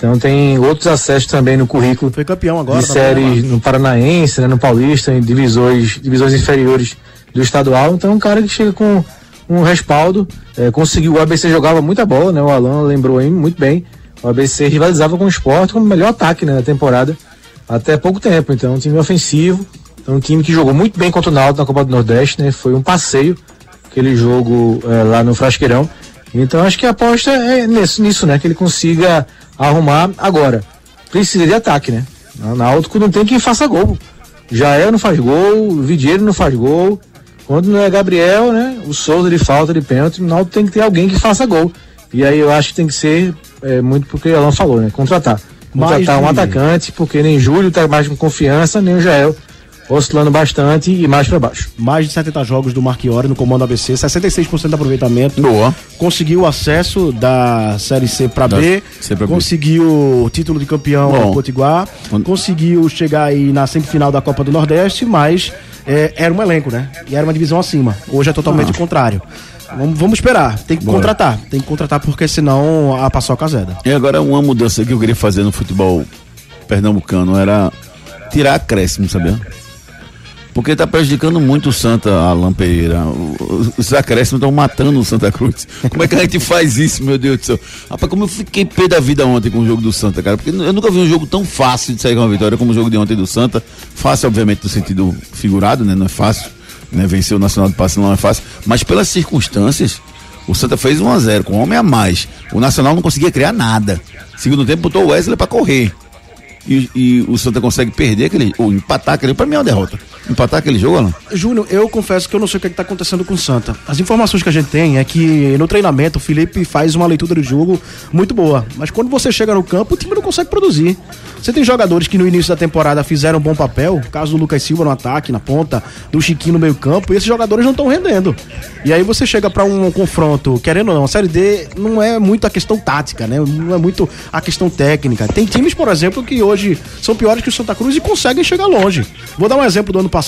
Então tem outros acessos também no currículo Foi campeão agora. de né, séries Marcos? no Paranaense, né, no Paulista, em divisões, divisões inferiores do estadual. Então, é um cara que chega com um respaldo, eh, conseguiu. O ABC jogava muita bola, né? O Alan lembrou aí muito bem. O ABC rivalizava com o esporte como o melhor ataque né, na temporada até pouco tempo. Então, um time ofensivo, então, um time que jogou muito bem contra o Náutico na Copa do Nordeste, né? Foi um passeio aquele jogo eh, lá no Frasqueirão. Então, acho que a aposta é nisso, nisso, né? Que ele consiga arrumar agora. Precisa de ataque, né? Na Náutico não tem quem faça gol. Jael não faz gol, o Vidieiro não faz gol. Quando não é Gabriel, né? O Souza de falta de pênalti, o Náutico tem que ter alguém que faça gol. E aí eu acho que tem que ser é, muito porque o Alan falou, né? Contratar. Mais Contratar um de- atacante, porque nem Júlio tá mais com confiança, nem o Jael oscilando bastante e mais para baixo. Mais de 70 jogos do Marchiori no comando ABC, 66% de aproveitamento. Boa. Conseguiu o acesso da Série C para B, C pra B. conseguiu o título de campeão Bom. do Potiguar, Quando- conseguiu chegar aí na semifinal da Copa do Nordeste, mas é, era um elenco, né? E era uma divisão acima. Hoje é totalmente Ah. o contrário. Vamos, vamos esperar. Tem que Bora. contratar. Tem que contratar porque senão a paçoca azeda. E agora uma mudança que eu queria fazer no futebol pernambucano era tirar acréscimo, sabia? Porque tá prejudicando muito o Santa, Alan Pereira. Os acréscimos estão matando o Santa Cruz. Como é que a gente faz isso, meu Deus do céu? Rapaz, como eu fiquei pé da vida ontem com o jogo do Santa, cara. Porque eu nunca vi um jogo tão fácil de sair com uma vitória como o jogo de ontem do Santa. Fácil, obviamente, no sentido figurado, né? Não é fácil. Né? Vencer o Nacional do Passe não é fácil. Mas pelas circunstâncias, o Santa fez 1 a 0 com um homem a mais. O Nacional não conseguia criar nada. Segundo tempo, botou o Wesley pra correr. E, e o Santa consegue perder aquele. ou empatar aquele. Pra mim é uma derrota. Empatar aquele jogo, Alan. Júnior, eu confesso que eu não sei o que está acontecendo com o Santa. As informações que a gente tem é que no treinamento o Felipe faz uma leitura do jogo muito boa. Mas quando você chega no campo, o time não consegue produzir. Você tem jogadores que no início da temporada fizeram um bom papel, caso do Lucas Silva no ataque, na ponta, do Chiquinho no meio campo, e esses jogadores não estão rendendo. E aí você chega para um confronto, querendo ou não, a Série D não é muito a questão tática, né? Não é muito a questão técnica. Tem times, por exemplo, que hoje são piores que o Santa Cruz e conseguem chegar longe. Vou dar um exemplo do ano passado.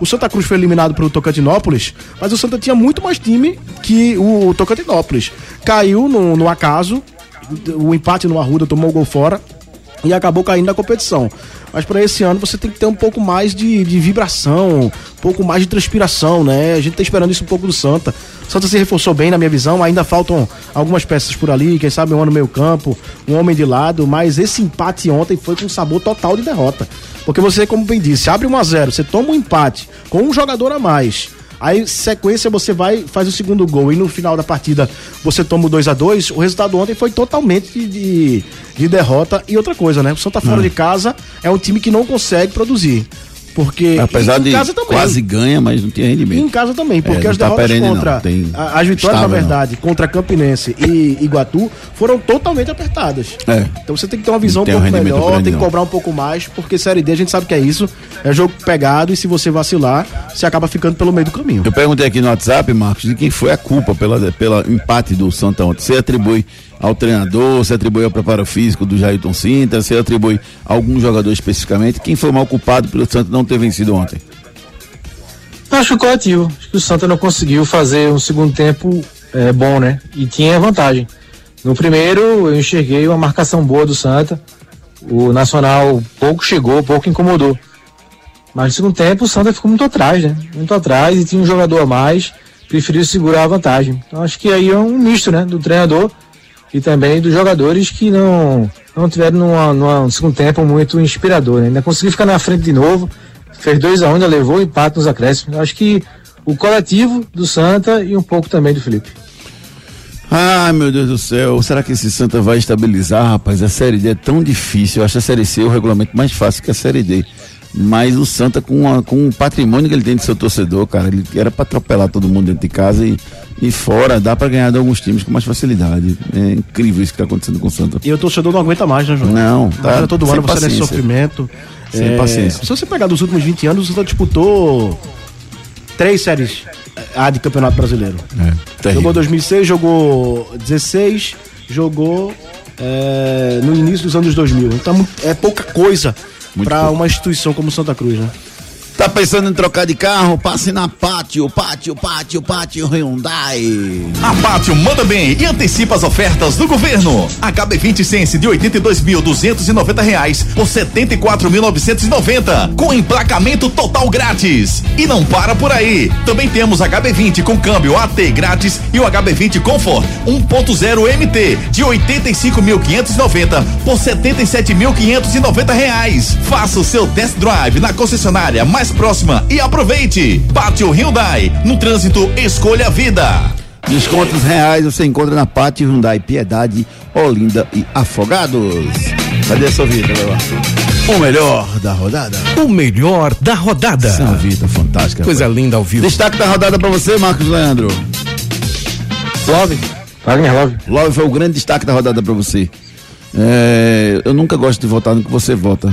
O Santa Cruz foi eliminado pelo Tocantinópolis, mas o Santa tinha muito mais time que o Tocantinópolis. Caiu no, no acaso, o empate no Arruda tomou o gol fora e acabou caindo na competição. Mas para esse ano você tem que ter um pouco mais de, de vibração, um pouco mais de transpiração, né? A gente tá esperando isso um pouco do Santa. O Santa se reforçou bem na minha visão, ainda faltam algumas peças por ali, quem sabe um ano no meio campo, um homem de lado, mas esse empate ontem foi com sabor total de derrota. Porque você, como bem disse, abre 1 a 0 você toma um empate com um jogador a mais. Aí, sequência, você vai, faz o segundo gol e no final da partida você toma o 2 a 2 O resultado ontem foi totalmente de, de, de derrota. E outra coisa, né? O Santa fora de casa é um time que não consegue produzir. Porque. Apesar em de casa também. quase ganha, mas não tinha E em rendimento. casa também, porque não as tá derrotas perene, não. contra. Tem As vitórias, na estável, não. verdade, contra Campinense e Iguatu foram totalmente apertadas. É. Então você tem que ter uma visão um um pouco rendimento melhor, grande, tem que cobrar um pouco mais, porque Série D a gente sabe que é isso. É jogo pegado e se você vacilar, você acaba ficando pelo meio do caminho. Eu perguntei aqui no WhatsApp, Marcos, de quem foi a culpa pela, pela empate do Santa ontem. Você atribui ao treinador, você atribui ao preparo físico do Jailton Sinta, você atribui a algum jogador especificamente? Quem foi mal culpado pelo Santa não ter vencido ontem? Acho que o coletivo. Acho que o Santa não conseguiu fazer um segundo tempo é, bom, né? E tinha vantagem. No primeiro, eu enxerguei uma marcação boa do Santa. O Nacional pouco chegou, pouco incomodou. Mas no segundo tempo, o Santa ficou muito atrás, né? Muito atrás e tinha um jogador a mais. Preferiu segurar a vantagem. Então acho que aí é um misto, né? Do treinador e também dos jogadores que não, não tiveram numa, numa, um segundo tempo muito inspirador. Né? Ainda conseguiu ficar na frente de novo, fez 2 a 1 um, levou o empate nos acréscimos. Acho que o coletivo do Santa e um pouco também do Felipe. Ai, meu Deus do céu. Será que esse Santa vai estabilizar, rapaz? A Série D é tão difícil. Eu acho a Série C o regulamento mais fácil que a Série D. Mas o Santa, com, a, com o patrimônio que ele tem de seu torcedor, cara, ele era pra atropelar todo mundo dentro de casa e, e fora, dá pra ganhar de alguns times com mais facilidade. É incrível isso que tá acontecendo com o Santa. E o torcedor não aguenta mais, né, João? Não, tá Imagina todo ano você nesse paciência. sofrimento. Sem paciência. Se você pegar dos últimos 20 anos, o Santa disputou três séries A de Campeonato Brasileiro. É. Jogou 2006, jogou 16, jogou é, no início dos anos 2000. Então é pouca coisa para uma instituição como Santa Cruz, né? Tá pensando em trocar de carro? Passe na Pátio, Pátio, Pátio, Pátio Hyundai. A Pátio manda bem e antecipa as ofertas do governo. HB20 Sense de 82.290 reais por 74.990 com emplacamento total grátis. E não para por aí. Também temos HB20 com câmbio AT grátis e o HB20 Comfort 1.0 MT de 85.590 por 77.590 reais. Faça o seu test drive na concessionária mais próxima e aproveite. Pátio Hyundai, no trânsito escolha a vida. Descontos reais você encontra na Pátio Hyundai Piedade, Olinda e Afogados. Cadê a sua vida? O melhor da rodada. O melhor da rodada. Essa é uma vida fantástica. Coisa linda ao vivo. Destaque da rodada pra você, Marcos Leandro. Love. Wagner Love. Love foi o grande destaque da rodada pra você. É, eu nunca gosto de votar no que você vota.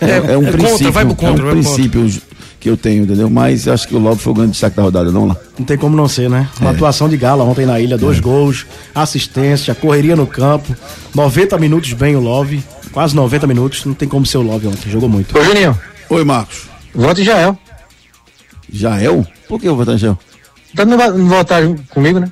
É, É, é um é contra, princípio, vai pro contra, é vai um contra. princípio que eu tenho, entendeu? Mas acho que o Love foi o grande destaque da rodada, não lá. Não tem como não ser, né? Uma É. atuação de gala ontem na ilha, dois gols, assistência, correria no campo, 90 minutos bem o Love, quase 90 minutos, não tem como ser o Love ontem, jogou muito. Ô Juninho, Oi, Marcos. voto em Jael. Jael? Por que eu vou votar em Jael? Tá não vai não voltar comigo, né?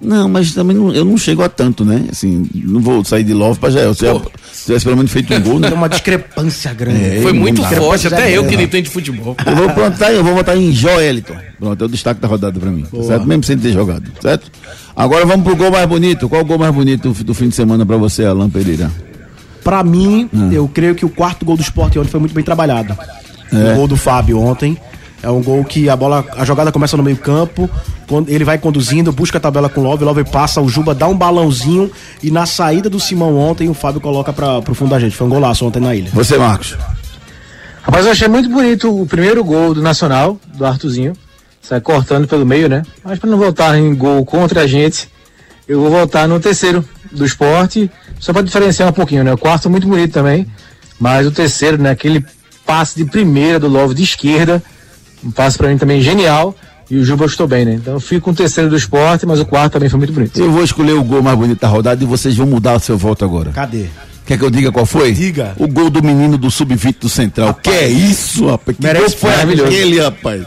Não, mas também não, eu não chego a tanto, né? Assim, não vou sair de Love pra Jael. Se eu tivesse pelo menos feito um gol, né? Tem uma discrepância grande. É, Foi não muito forte, até eu que é grande. entendo de futebol. Eu vou plantar, eu vou votar em Joeliton. Pronto, é o destaque da rodada pra mim. Certo? Mesmo sem ter jogado, certo? Agora vamos pro gol mais bonito. Qual o gol mais bonito do, fim de semana pra você, Alan Pereira? Pra mim, Hum. eu creio que o quarto gol do esporte ontem foi muito bem trabalhado. É. O gol do Fábio ontem. É um gol que a bola, a jogada começa no meio-campo, quando ele vai conduzindo, busca a tabela com o Love, o Love passa, o Juba dá um balãozinho e na saída do Simão ontem o Fábio coloca para pro fundo da gente. Foi um golaço ontem na ilha. Você, Marcos. Rapaz, eu achei muito bonito o primeiro gol do Nacional, do Arthurzinho. Sai cortando pelo meio, né? Mas para não voltar em gol contra a gente, eu vou voltar no terceiro do esporte, só para diferenciar um pouquinho, né? O quarto muito bonito também, mas o terceiro, né? Aquele passe de primeira do Love de esquerda, um passe para mim também genial, e o Juba estou bem, né? Então eu fico com o terceiro do esporte, mas o quarto também foi muito bonito. Eu vou escolher o gol mais bonito da rodada e vocês vão mudar o seu voto agora. Cadê? Quer que eu diga qual foi? Diga. O gol do menino do sub-20 do Central. que é isso, rapaz? Que Merece gol foi maravilhoso. aquele, rapaz?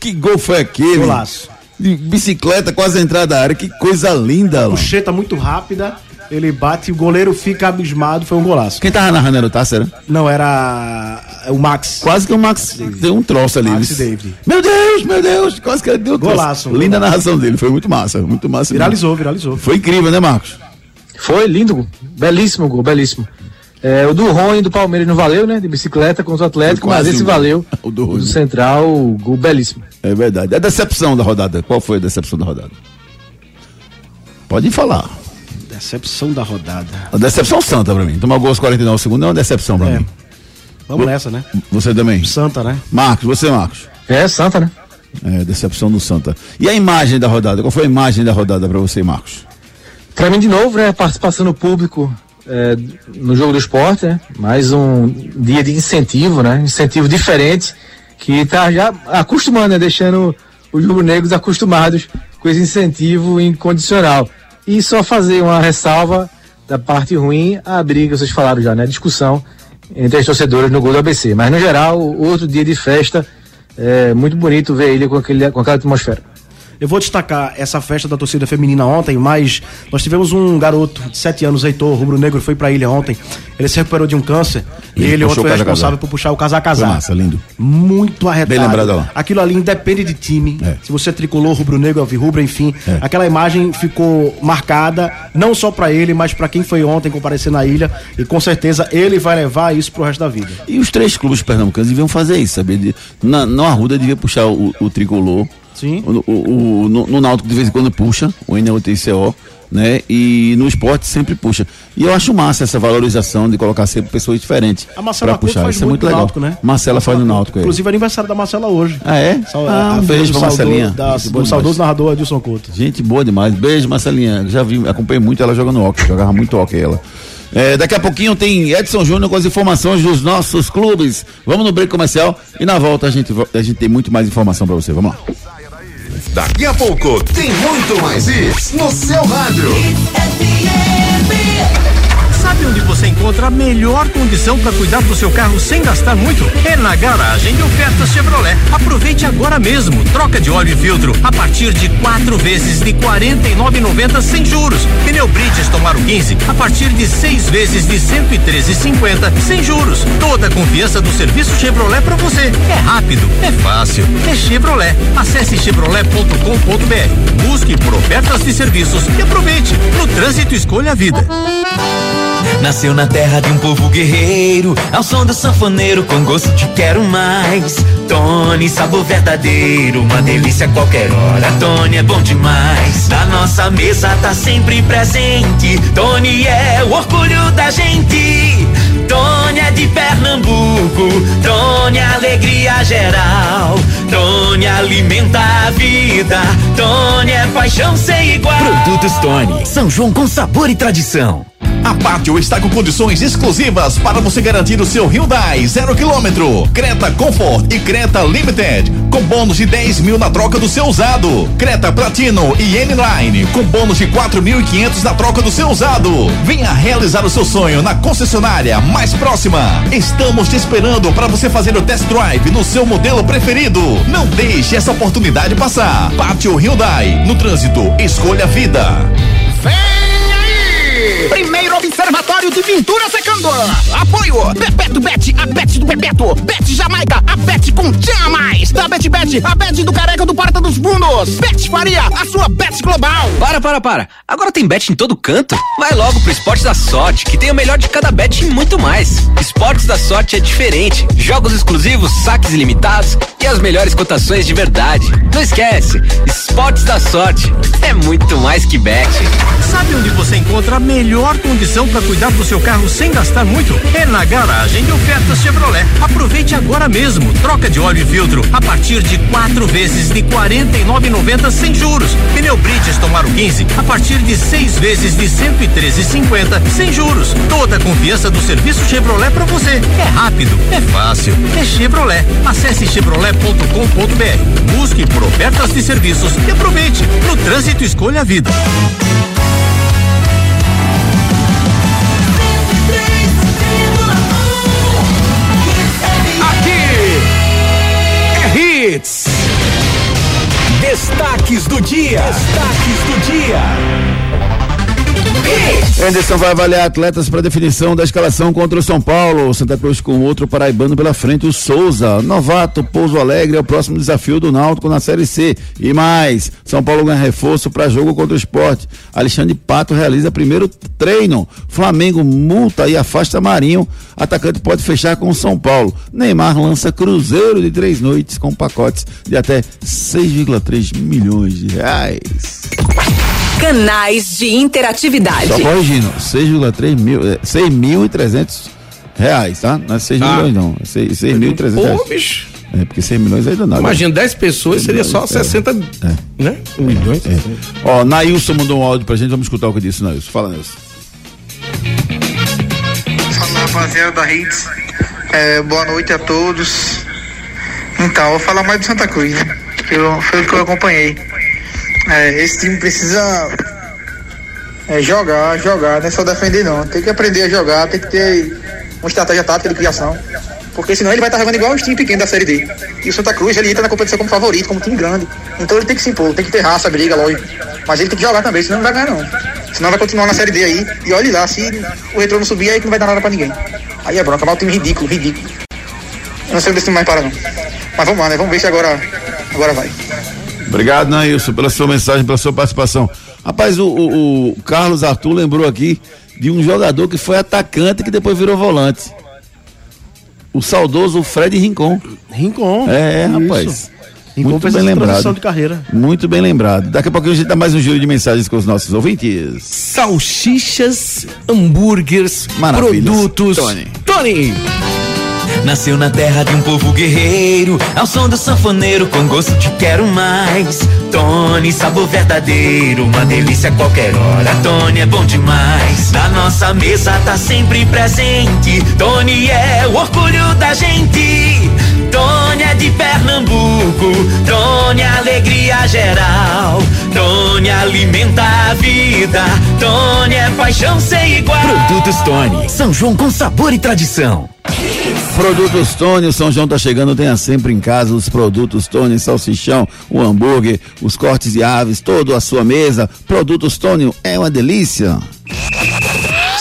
Que gol foi aquele? Golaço. De bicicleta, quase a entrada da área. Que coisa linda, Alan. Puxeta muito rápida, ele bate, o goleiro fica abismado, foi um golaço. Quem tava narrando era o Tássera? Não, era o Max. Quase que o Max deu um troço ali. Max David. Meu Deus, meu Deus. Quase que ele deu um troço. Golaço, Linda a golaço. narração dele. Foi muito massa. Muito massa. mesmo. Viralizou, viralizou. Foi incrível, né, Marcos? Foi lindo, belíssimo gol, belíssimo. É, o do Rony do Palmeiras não valeu, né? De bicicleta contra o Atlético, mas esse um valeu. O do O Rony. do Central, o gol belíssimo. É verdade. A decepção da rodada. Qual foi a decepção da rodada? Pode falar. Decepção da rodada. A decepção santa pra mim. Tomar gol aos 49 segundos é uma decepção pra É. mim. Vamos nessa, né? Você também? Santa, né? Marcos, você, Marcos? É, Santa, né? É, decepção do Santa. E a imagem da rodada? Qual foi a imagem da rodada pra você, Marcos? Pra mim, de novo, né? Participação do público é, no jogo do esporte, né? Mais um dia de incentivo, né? Incentivo diferente, que tá já acostumando, né? Deixando os rubro-negros acostumados com esse incentivo incondicional. E só fazer uma ressalva da parte ruim, a briga, vocês falaram já, né? A discussão entre as torcedoras no gol do ABC. Mas, no geral, outro dia de festa, é muito bonito ver ele com, aquele, com aquela atmosfera. Eu vou destacar essa festa da torcida feminina ontem, mas nós tivemos um garoto de 7 anos, Heitor, rubro-negro, foi pra ilha ontem. Ele se recuperou de um câncer e Ele ele ontem foi responsável por puxar o casa a Foi casar. massa, lindo. Muito arretado. Bem lembrado, Alan. Aquilo ali independe de time. É. Se você é tricolor, rubro-negro, alvirrubro, enfim. É. Aquela imagem ficou marcada, não só pra ele, mas pra quem foi ontem comparecer na ilha. E com certeza ele vai levar isso pro resto da vida. E os três clubes pernambucanos deviam fazer isso, sabe? Na, na Arruda devia puxar o, o tricolor. Sim. O, o, o- no, no Náutico de vez em quando puxa, o NUTCO, né? E no esporte sempre puxa. E eu acho massa essa valorização de colocar sempre pessoas diferentes. A Marcela puxar. faz Isso é muito legal. Náutico, né? Marcela faz no Náutico. é. Inclusive, aniversário da Marcela hoje. Ah, é? Sal- ah, um beijo do pra Marcelinha. da- do saudoso narrador Adilson Couto. Gente boa demais. Beijo, Marcelinha. Já vi, acompanhei muito ela jogando hockey. Jogava muito hockey ela. É, daqui a pouquinho tem Edson Júnior com as informações dos nossos clubes. Vamos no break comercial e na volta a gente, a gente tem muito mais informação pra você. Vamos lá. Daqui a pouco tem muito mais isso no seu rádio. Sabe onde você encontra a melhor condição para cuidar do seu carro sem gastar muito? É na garagem de ofertas Chevrolet. Aproveite agora mesmo. Troca de óleo e filtro a partir de quatro vezes de R$ 49,90 sem juros. Pneu Bridgestone Aro 15 a partir de seis vezes de R$ 113,50 sem juros. Toda a confiança do serviço Chevrolet para você. É rápido, é fácil, é Chevrolet. Acesse chevrolet.com.br. Busque por ofertas de serviços e aproveite. No trânsito escolha a vida. Nasceu na terra de um povo guerreiro, ao som do sanfoneiro com gosto de quero mais. Tony, sabor verdadeiro, uma delícia a qualquer hora. Tony é bom demais. Na nossa mesa tá sempre presente. Tony é o orgulho da gente. Tony é de Pernambuco. Tony é alegria geral. Tony alimenta a vida. Tony é paixão sem igual. Produtos Tony, São João com sabor e tradição. A Pátio está com condições exclusivas para você garantir o seu Hyundai zero quilômetro, Creta Comfort e Creta Limited, com bônus de 10 mil na troca do seu usado. Creta Platino e N-Line, com bônus de 4.500 na troca do seu usado. Venha realizar o seu sonho na concessionária mais próxima. Estamos te esperando para você fazer o test drive no seu modelo preferido. Não deixe essa oportunidade passar. Pátio Hyundai, no trânsito, escolha a vida. Vem Primeiro Observatório de Pintura Secando. Apoio Bebeto Bet, a Bet do Bebeto. Bet Jamaica, a Bet com Tchan a mais. Da Bet Bet, a Bet do Careca do Porta dos Fundos. Bet Faria, a sua Bet global. Para, para, para. Agora tem bet em todo canto? Vai logo pro Esporte da Sorte, que tem o melhor de cada bet e muito mais. Esportes da Sorte é diferente. Jogos exclusivos, saques ilimitados e as melhores cotações de verdade. Não esquece, Esportes da Sorte é muito mais que bet. Sabe onde você encontra a melhor condição para cuidar do seu carro sem gastar muito? É na garagem de ofertas Chevrolet. Aproveite agora mesmo. Troca de óleo e filtro a partir de quatro vezes de R$ 49,90 sem juros. Pneu Bridgestone Aro 15 a partir de seis vezes de R$ 113,50 sem juros. Toda a confiança do serviço Chevrolet para você. É rápido, é fácil, é Chevrolet. Acesse chevrolet.com.br. Busque por ofertas de serviços e aproveite. No trânsito escolha a vida. Destaques do dia. Destaques do dia. Anderson vai avaliar atletas para definição da escalação contra o São Paulo. Santa Cruz com outro paraibano pela frente, o Souza. Novato, Pouso Alegre é o próximo desafio do Náutico na Série C. E mais, São Paulo ganha reforço para jogo contra o esporte. Alexandre Pato realiza primeiro treino. Flamengo multa e afasta Marinho. Atacante pode fechar com o São Paulo. Neymar lança cruzeiro de três noites com pacotes de até 6,3 milhões de reais. Canais de interatividade. Só corrigindo, 6,3 mil, é, 6.300 reais, tá? Não é 6 Ah. milhões não, é 6 6.300 Pô, reais. bicho. É, porque 100 milhões ainda não. Imagina, 10 pessoas seria só 60 né? milhões. Ó, Nailson mandou um áudio pra gente, vamos escutar o que disse, Nailson. Fala, Nailson. Fala rapaziada da Hits, É, boa noite a todos. Então, eu vou falar mais do Santa Cruz, né? Eu, foi o que eu acompanhei. É, esse time precisa é, jogar, jogar, não é só defender não. Tem que aprender a jogar, tem que ter uma estratégia tática de criação. Porque senão ele vai estar jogando igual os times pequenos da Série D. E o Santa Cruz, ele entra na competição como favorito, como time grande. Então ele tem que se impor, tem que ter raça, briga, lógico. Mas ele tem que jogar também, senão não vai ganhar não. Senão vai continuar na Série D aí. E olhe lá, se o retrô não subir, aí que não vai dar nada pra ninguém. Aí é bronca, vai um time ridículo, ridículo. Eu não sei onde esse time mais para não. Mas vamos lá, né? Vamos ver se agora, agora vai. Obrigado, Nailson, pela sua mensagem, pela sua participação. Rapaz, o, o- o Carlos Arthur lembrou aqui de um jogador que foi atacante que depois virou volante. O saudoso Fred Rincon. Rincon. É, é, rapaz. Rincon Muito fez bem lembrado. de carreira. Muito bem lembrado. Daqui a pouquinho a gente dá mais um giro de mensagens com os nossos ouvintes. Salsichas, hambúrgueres, Maravilhas. produtos. Tony. Tony. Nasceu na terra de um povo guerreiro, ao som do sanfoneiro com gosto de quero mais. Tony, sabor verdadeiro, uma delícia a qualquer hora. Tony é bom demais. Na nossa mesa tá sempre presente. Tony é o orgulho da gente. Tony é de Pernambuco, Tony é alegria geral. Tony alimenta a vida, Tony é paixão sem igual. Produtos Tony, São João com sabor e tradição. Produtos Tony, o São João tá chegando, tenha sempre em casa os produtos Tony, salsichão, o hambúrguer, os cortes de aves, todo à sua mesa. Produtos Tony é uma delícia.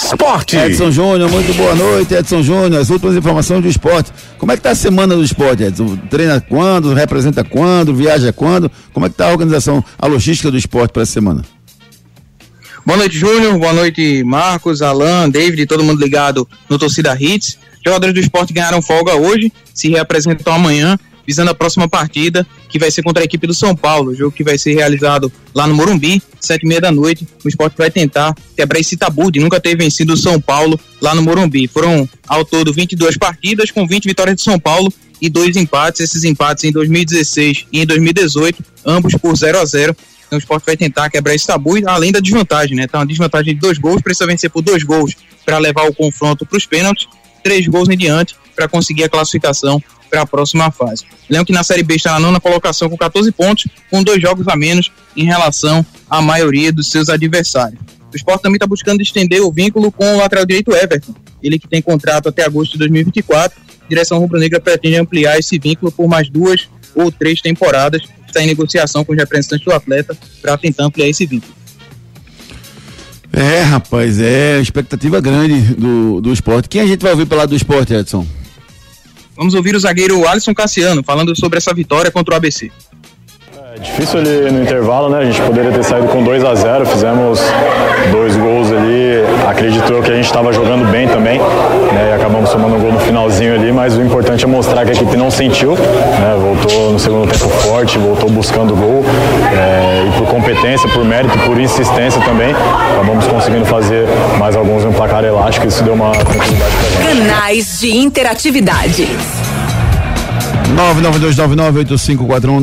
Esporte. Edson Júnior, muito boa noite, Edson Júnior. As últimas informações do esporte. Como é que tá a semana do esporte, Edson? Treina quando? Representa quando? Viaja quando? Como é que tá a organização, a logística do esporte para essa semana? Boa noite, Júnior. Boa noite, Marcos, Alan, David, todo mundo ligado no Torcida Hits. Jogadores do esporte ganharam folga hoje, se reapresentam amanhã, visando a próxima partida, que vai ser contra a equipe do São Paulo. Jogo que vai ser realizado lá no Morumbi, sete e meia da noite. O esporte vai tentar quebrar esse tabu de nunca ter vencido o São Paulo lá no Morumbi. Foram, ao todo, 22 partidas, com 20 vitórias de São Paulo e dois empates. Esses empates em 2016 e em 2018, ambos por 0 a 0 Então o esporte vai tentar quebrar esse tabu, além da desvantagem, né? Então a desvantagem de dois gols, precisa vencer por dois gols para levar o confronto para os pênaltis, três gols em diante para conseguir a classificação para a próxima fase. Lembro que na Série B está na nona colocação com 14 pontos, com dois jogos a menos em relação à maioria dos seus adversários. O esporte também está buscando estender o vínculo com o lateral direito Everton, ele que tem contrato até agosto de 2024. A direção rubro-negra pretende ampliar esse vínculo por mais duas ou três temporadas. Está em negociação com os representantes do atleta para tentar ampliar esse vínculo. É, rapaz, é expectativa grande do, do esporte. Quem a gente vai ouvir pelo lado do esporte, Edson? Vamos ouvir o zagueiro Alisson Cassiano falando sobre essa vitória contra o ABC. É difícil ali no intervalo, né? A gente poderia ter saído com 2 a 0 fizemos dois gols. Acredito eu que a gente estava jogando bem também, né? E acabamos tomando um gol no finalzinho ali, mas o importante é mostrar que a equipe não sentiu, né? Voltou no segundo tempo forte, voltou buscando gol. É, e por competência, por mérito, por insistência também, acabamos conseguindo fazer mais alguns no placar elástico isso deu uma tranquilidade pra gente. Canais de interatividade. 992998541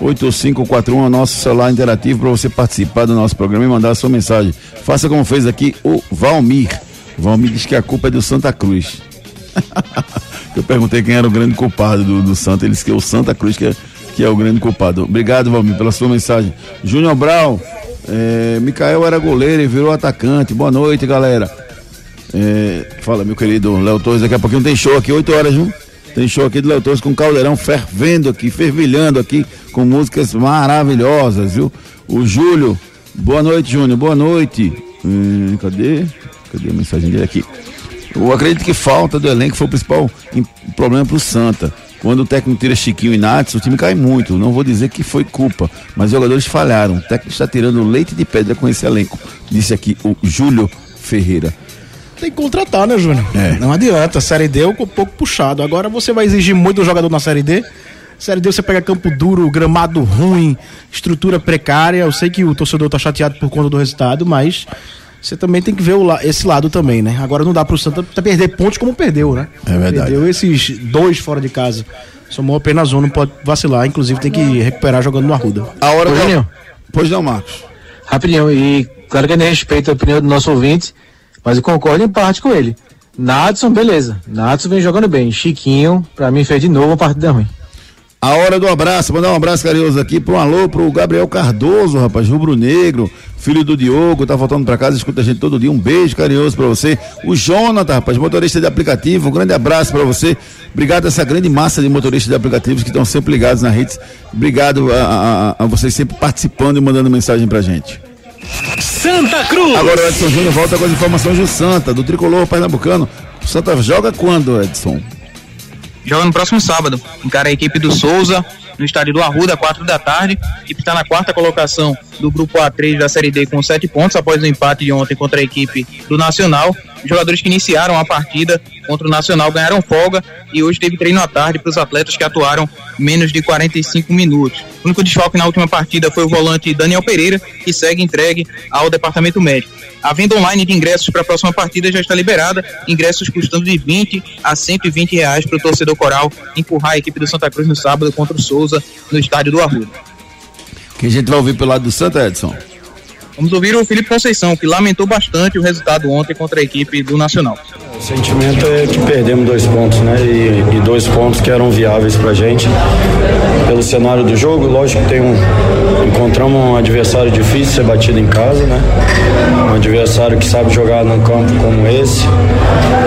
992998541 é o nosso celular interativo para você participar do nosso programa e mandar a sua mensagem. Faça como fez aqui o Valmir. O Valmir diz que a culpa é do Santa Cruz. Eu perguntei quem era o grande culpado do, do Santa, ele disse que é o Santa Cruz que é, que é o grande culpado. Obrigado, Valmir, pela sua mensagem. Júnior Brau, é, Micael era goleiro e virou atacante. Boa noite, galera. É, fala, meu querido Léo Torres, daqui a pouquinho tem show aqui, 8 horas, viu? Tem show aqui do Léo com caldeirão fervendo aqui, fervilhando aqui, com músicas maravilhosas, viu? O Júlio, boa noite, Júnior, boa noite. Hum, cadê? Cadê a mensagem dele aqui? Eu acredito que falta do elenco foi o principal problema pro Santa. Quando o técnico tira Chiquinho e Nath, o time cai muito. Não vou dizer que foi culpa, mas os jogadores falharam. O técnico está tirando leite de pedra com esse elenco. Disse aqui o Júlio Ferreira. Tem que contratar, né, Júnior? É. Não adianta. A Série D é um pouco puxado. Agora você vai exigir muito do jogador na Série D. Série D você pega campo duro, gramado ruim, estrutura precária. Eu sei que o torcedor tá chateado por conta do resultado, mas você também tem que ver o la- esse lado também, né? Agora não dá pro Santa perder pontos como perdeu, né? É verdade. Perdeu esses dois fora de casa. Somou apenas um, não pode vacilar. Inclusive tem que recuperar jogando no Arruda. A hora Ô, Juninho. Pois não, Marcos. Rapidinho, e claro que a gente respeita a opinião do nosso ouvinte, mas eu concordo em parte com ele. Nadson, beleza. Nadson vem jogando bem. Chiquinho, pra mim, fez de novo uma partida ruim. A hora do abraço, mandar um abraço carinhoso aqui um alô pro Gabriel Cardoso, rapaz, rubro-negro, filho do Diogo, tá voltando para casa, escuta a gente todo dia. Um beijo carinhoso para você. O Jonathan, rapaz, motorista de aplicativo, um grande abraço para você. Obrigado a essa grande massa de motoristas de aplicativos que estão sempre ligados na rede. Obrigado a, a- a vocês sempre participando e mandando mensagem pra gente. Santa Cruz. Agora o Edson Júnior volta com as informações do Santa, do tricolor pernambucano. O Santa joga quando, Edson? Joga no próximo sábado. Encara a equipe do Souza no estádio do Arruda, 4 da tarde. A equipe está na quarta colocação do grupo A3 da Série D com 7 pontos após o empate de ontem contra a equipe do Nacional. Os jogadores que iniciaram a partida contra o Nacional ganharam folga e hoje teve treino à tarde para os atletas que atuaram menos de 45 minutos. O único desfalque na última partida foi o volante Daniel Pereira, que segue entregue ao departamento médico. A venda online de ingressos para a próxima partida já está liberada, ingressos custando de 20 a 120 reais para o torcedor coral empurrar a equipe do Santa Cruz no sábado contra o Souza no estádio do Arruda. Que a gente vai ouvir pelo lado do Santa, Edson? Vamos ouvir o Felipe Conceição, que lamentou bastante o resultado ontem contra a equipe do Nacional. O sentimento é que perdemos dois pontos, né? E, e dois pontos que eram viáveis pra gente. Pelo cenário do jogo, lógico que tem um. Encontramos um adversário difícil ser batido em casa, né? Um adversário que sabe jogar num campo como esse.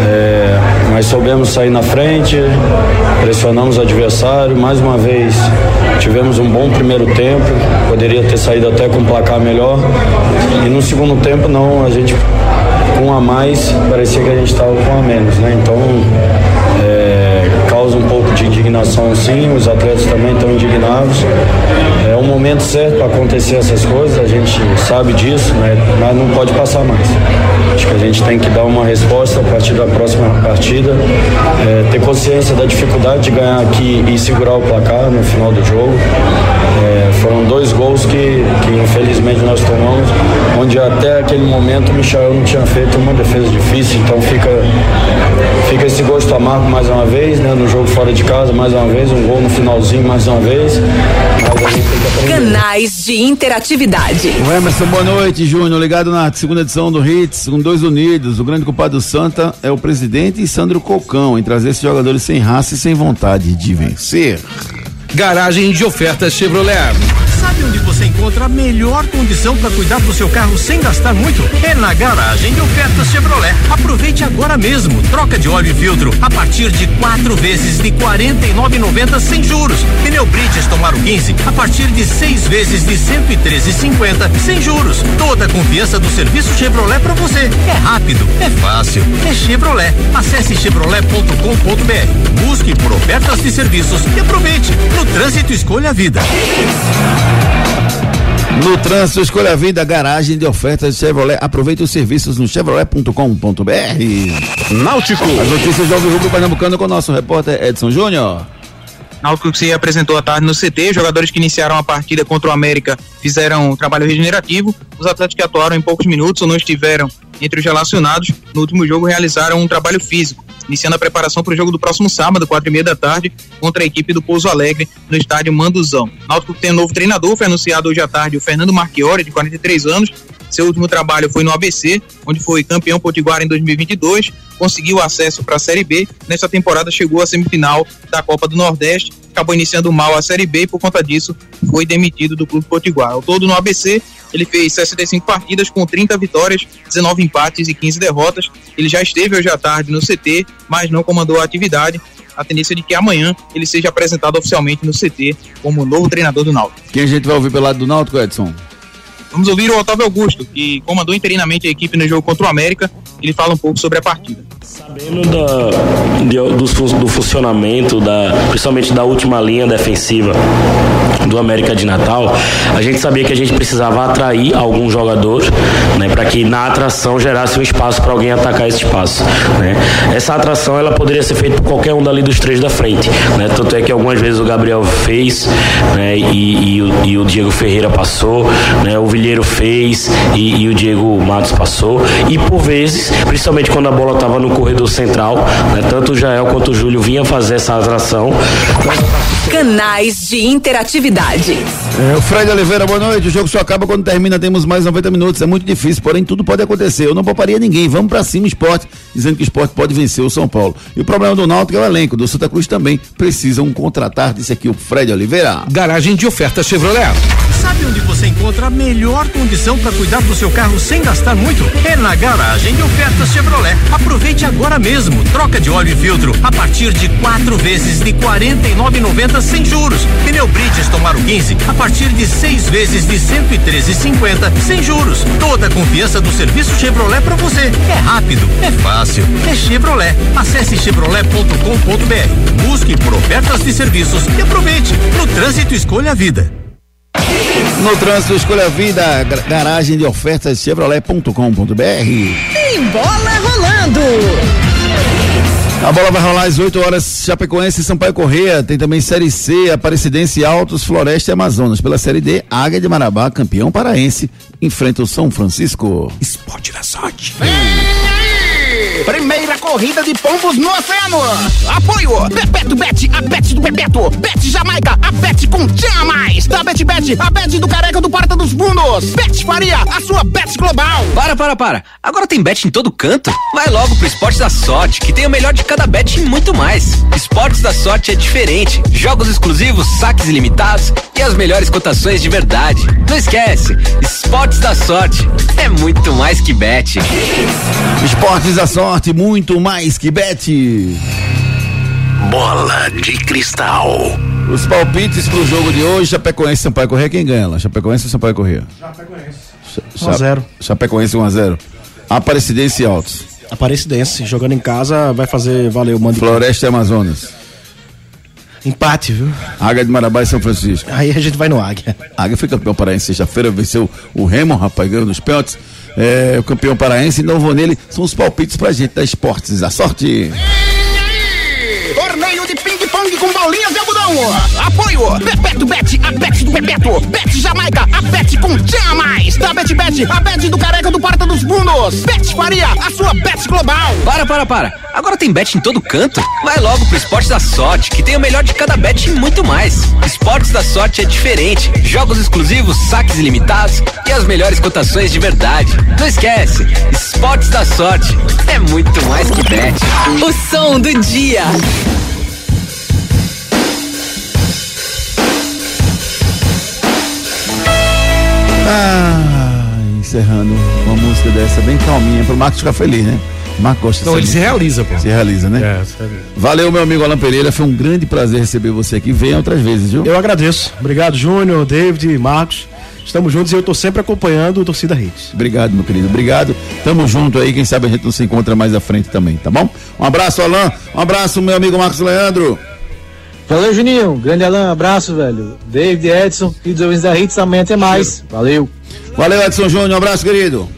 É, mas soubemos sair na frente, pressionamos o adversário. Mais uma vez, tivemos um bom primeiro tempo. Poderia ter saído até com um placar melhor. E no segundo tempo, não. A gente com um a mais, parecia que a gente estava com um a menos, né? Então, é, causa um pouco de indignação sim, os atletas também estão indignados. O momento certo para acontecer essas coisas, a gente sabe disso, né? Mas não pode passar mais. Acho que a gente tem que dar uma resposta a partir da próxima partida, é, ter consciência da dificuldade de ganhar aqui e segurar o placar no final do jogo. É, foram dois gols que, que infelizmente nós tomamos, onde até momento o Michel não tinha feito uma defesa difícil, então fica, fica esse gosto pontos a Marco mais uma vez, né? No jogo fora de casa mais uma vez, um gol no finalzinho mais uma vez. Canais de interatividade. O Emerson, boa noite, Júnior. Ligado na segunda edição do Hits, com dois unidos. O grande culpado do Santa é o presidente e Sandro Cocão, em trazer esses jogadores sem raça e sem vontade de vencer. Garagem de ofertas Chevrolet. Sabe onde você encontra a melhor condição para cuidar do seu carro sem gastar muito? É na garagem de ofertas Chevrolet. Aproveite agora mesmo. Troca de óleo e filtro a partir de quatro vezes de R$ 49,90 sem juros. Pneu Bridgestone Aro 15 a partir de seis vezes de R$ 113,50 sem juros. Toda a confiança do serviço Chevrolet para você. É rápido, é fácil, é Chevrolet. Acesse chevrolet.com.br. Busque por ofertas de serviços e aproveite. No trânsito escolha a vida. No trânsito, escolha a vida, garagem de ofertas Chevrolet. Aproveite os serviços no chevrolet.com.br. Náutico. As notícias do Rubro Pernambucano com o nosso repórter Edson Júnior. Náutico que se apresentou à tarde no CT, jogadores que iniciaram a partida contra o América fizeram um trabalho regenerativo. Os atletas que atuaram em poucos minutos ou não estiveram entre os relacionados no último jogo realizaram um trabalho físico, iniciando a preparação para o jogo do próximo sábado, quatro e meia da tarde, contra a equipe do Pouso Alegre no estádio Manduzão. Náutico tem um novo treinador, foi anunciado hoje à tarde o Fernando Marchiori, de 43 anos. Seu último trabalho foi no ABC, onde foi campeão potiguar em 2022, conseguiu acesso para a Série B. Nesta temporada chegou à semifinal da Copa do Nordeste, acabou iniciando mal a Série B e por conta disso foi demitido do Clube Potiguar. Ao todo no ABC, ele fez 65 partidas com 30 vitórias, 19 empates e 15 derrotas. Ele já esteve hoje à tarde no CT, mas não comandou a atividade. A tendência é de que amanhã ele seja apresentado oficialmente no CT como novo treinador do Náutico. Quem a gente vai ouvir pelo lado do Náutico, Edson? Vamos ouvir o Otávio Augusto, que comandou interinamente a equipe no jogo contra o América. Ele fala um pouco sobre a partida. Sabendo do, fu- do funcionamento, da, principalmente da última linha defensiva do América de Natal, a gente sabia que a gente precisava atrair algum jogador, né, para que na atração gerasse um espaço para alguém atacar esse espaço. Né. Essa atração ela poderia ser feita por qualquer um dali dos três da frente, né, tanto é que algumas vezes o Gabriel fez, né, e, e o, e o Diego Ferreira passou, né, o Vilheiro fez e, e o Diego Matos passou, e por vezes, principalmente quando a bola estava no corredor central, né, tanto o Jael quanto o Júlio vinha fazer essa atração. Canais de interatividade. É, o Fred Oliveira, boa noite. O jogo só acaba quando termina, temos mais 90 minutos. É muito difícil, porém tudo pode acontecer. Eu não pouparia ninguém. Vamos para cima, esporte, dizendo que o esporte pode vencer o São Paulo. E o problema do Náutico é o elenco. Do Santa Cruz também precisam contratar, disse aqui o Fred Oliveira. Garagem de oferta Chevrolet. Sabe onde você encontra a melhor condição para cuidar do seu carro sem gastar muito? É na garagem de ofertas Chevrolet. Aproveite agora mesmo. Troca de óleo e filtro a partir de quatro vezes de 49,90 sem juros. Pneu Bridges Tomaro 15 a partir de seis vezes de 113,50 sem juros. Toda a confiança do serviço Chevrolet para você. É rápido, é fácil, é Chevrolet. Acesse chevrolet.com.br. Busque por ofertas de serviços e aproveite. No trânsito escolha a vida. No trânsito escolha a vida, garagem de ofertas chevrolet.com.br. Tem bola rolando. A bola vai rolar às 8 horas, Chapecoense e Sampaio Correia. Tem também Série C, Aparecidense Altos, Floresta e Amazonas. Pela Série D, Águia de Marabá, campeão paraense, enfrenta o São Francisco. Esporte da sorte. Primeira corrida de pombos no oceano. Apoio. Bebeto Bet, a Bet do Bebeto. Bet Jamaica, a Bet com Tchan Mais. Da Bet Bet, a Bet do Careca do Porta dos Fundos. Bet Faria, a sua Bet global. Para, para, para. Agora tem bet em todo canto? Vai logo pro Esportes da Sorte, que tem o melhor de cada bet e muito mais. Esportes da Sorte é diferente. Jogos exclusivos, saques ilimitados e as melhores cotações de verdade. Não esquece, Esportes da Sorte é muito mais que bet. Esportes da sorte, muito mais que bet. Bola de cristal. Os palpites pro jogo de hoje, Chapecoense e Sampaio Correia, quem ganha lá? Chapecoense ou Sampaio Correia? Chapecoense. Cha- 1 a 0. Chapecoense 1 a 0 Aparecidense e Altos. Aparecidense, jogando em casa, vai fazer valer o mando. Floresta e Amazonas. Empate, viu? Águia de Marabá e São Francisco. Aí a gente vai no Águia. Águia foi campeão paraense sexta-feira, venceu o Remo, rapaz, ganhou nos pênaltis. É, o campeão paraense, novo nele, são os palpites pra gente da Esportes. A sorte. Torneio de ping-pong com bolinhas de algodão. Apoio Bebeto Bet, a Bet do Bebeto. Bet Jamaica, a Bet com Tinha Mais. Da Bet Bet, a Bet do Careca do Porta dos Fundos. Bet Faria, a sua Bet global. Para, para, para. Agora tem bet em todo canto? Vai logo pro Esportes da Sorte, que tem o melhor de cada bet e muito mais. Esportes da Sorte é diferente. Jogos exclusivos, saques ilimitados e as melhores cotações de verdade. Não esquece, Esportes da Sorte é muito mais que bet. O som do dia. Encerrando uma música dessa bem calminha pro Marcos ficar feliz, né? Marcos gosta Não, ele se música. realiza, pô. Se realiza, né? É, se realiza. Valeu, meu amigo Alan Pereira. Foi um grande prazer receber você aqui. Venha outras vezes, viu? Eu agradeço. Obrigado, Júnior, David, Marcos. Estamos juntos e eu estou sempre acompanhando o Torcida Hits. Obrigado, meu querido. Obrigado. Tamo junto aí. Quem sabe a gente não se encontra mais à frente também, tá bom? Um abraço, Alan. Um abraço, meu amigo Marcos Leandro. Valeu, Juninho. Grande Alan, abraço, velho. David, Edson e dos ouvintes da Hits, amanhã até mais. Valeu. Valeu, Edson Júnior. Um abraço, querido.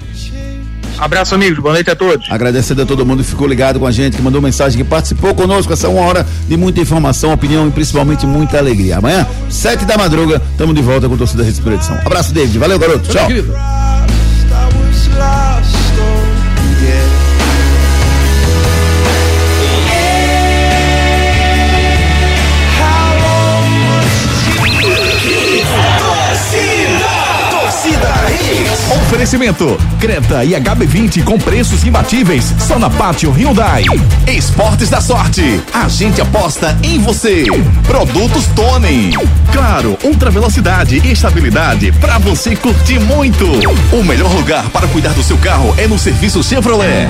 Abraço, amigos. Boa noite a todos. Agradecendo a todo mundo que ficou ligado com a gente, que mandou mensagem, que participou conosco essa uma hora de muita informação, opinião e principalmente muita alegria. Amanhã, sete da madruga, estamos de volta com o Torcida Rede Edição. Abraço, David. Valeu, garoto. Tchau. Oferecimento: Creta e HB20 com preços imbatíveis só na Pátio Hyundai. Esportes da Sorte. A gente aposta em você. Produtos Tony. Claro, ultra velocidade e estabilidade para você curtir muito. O melhor lugar para cuidar do seu carro é no serviço Chevrolet.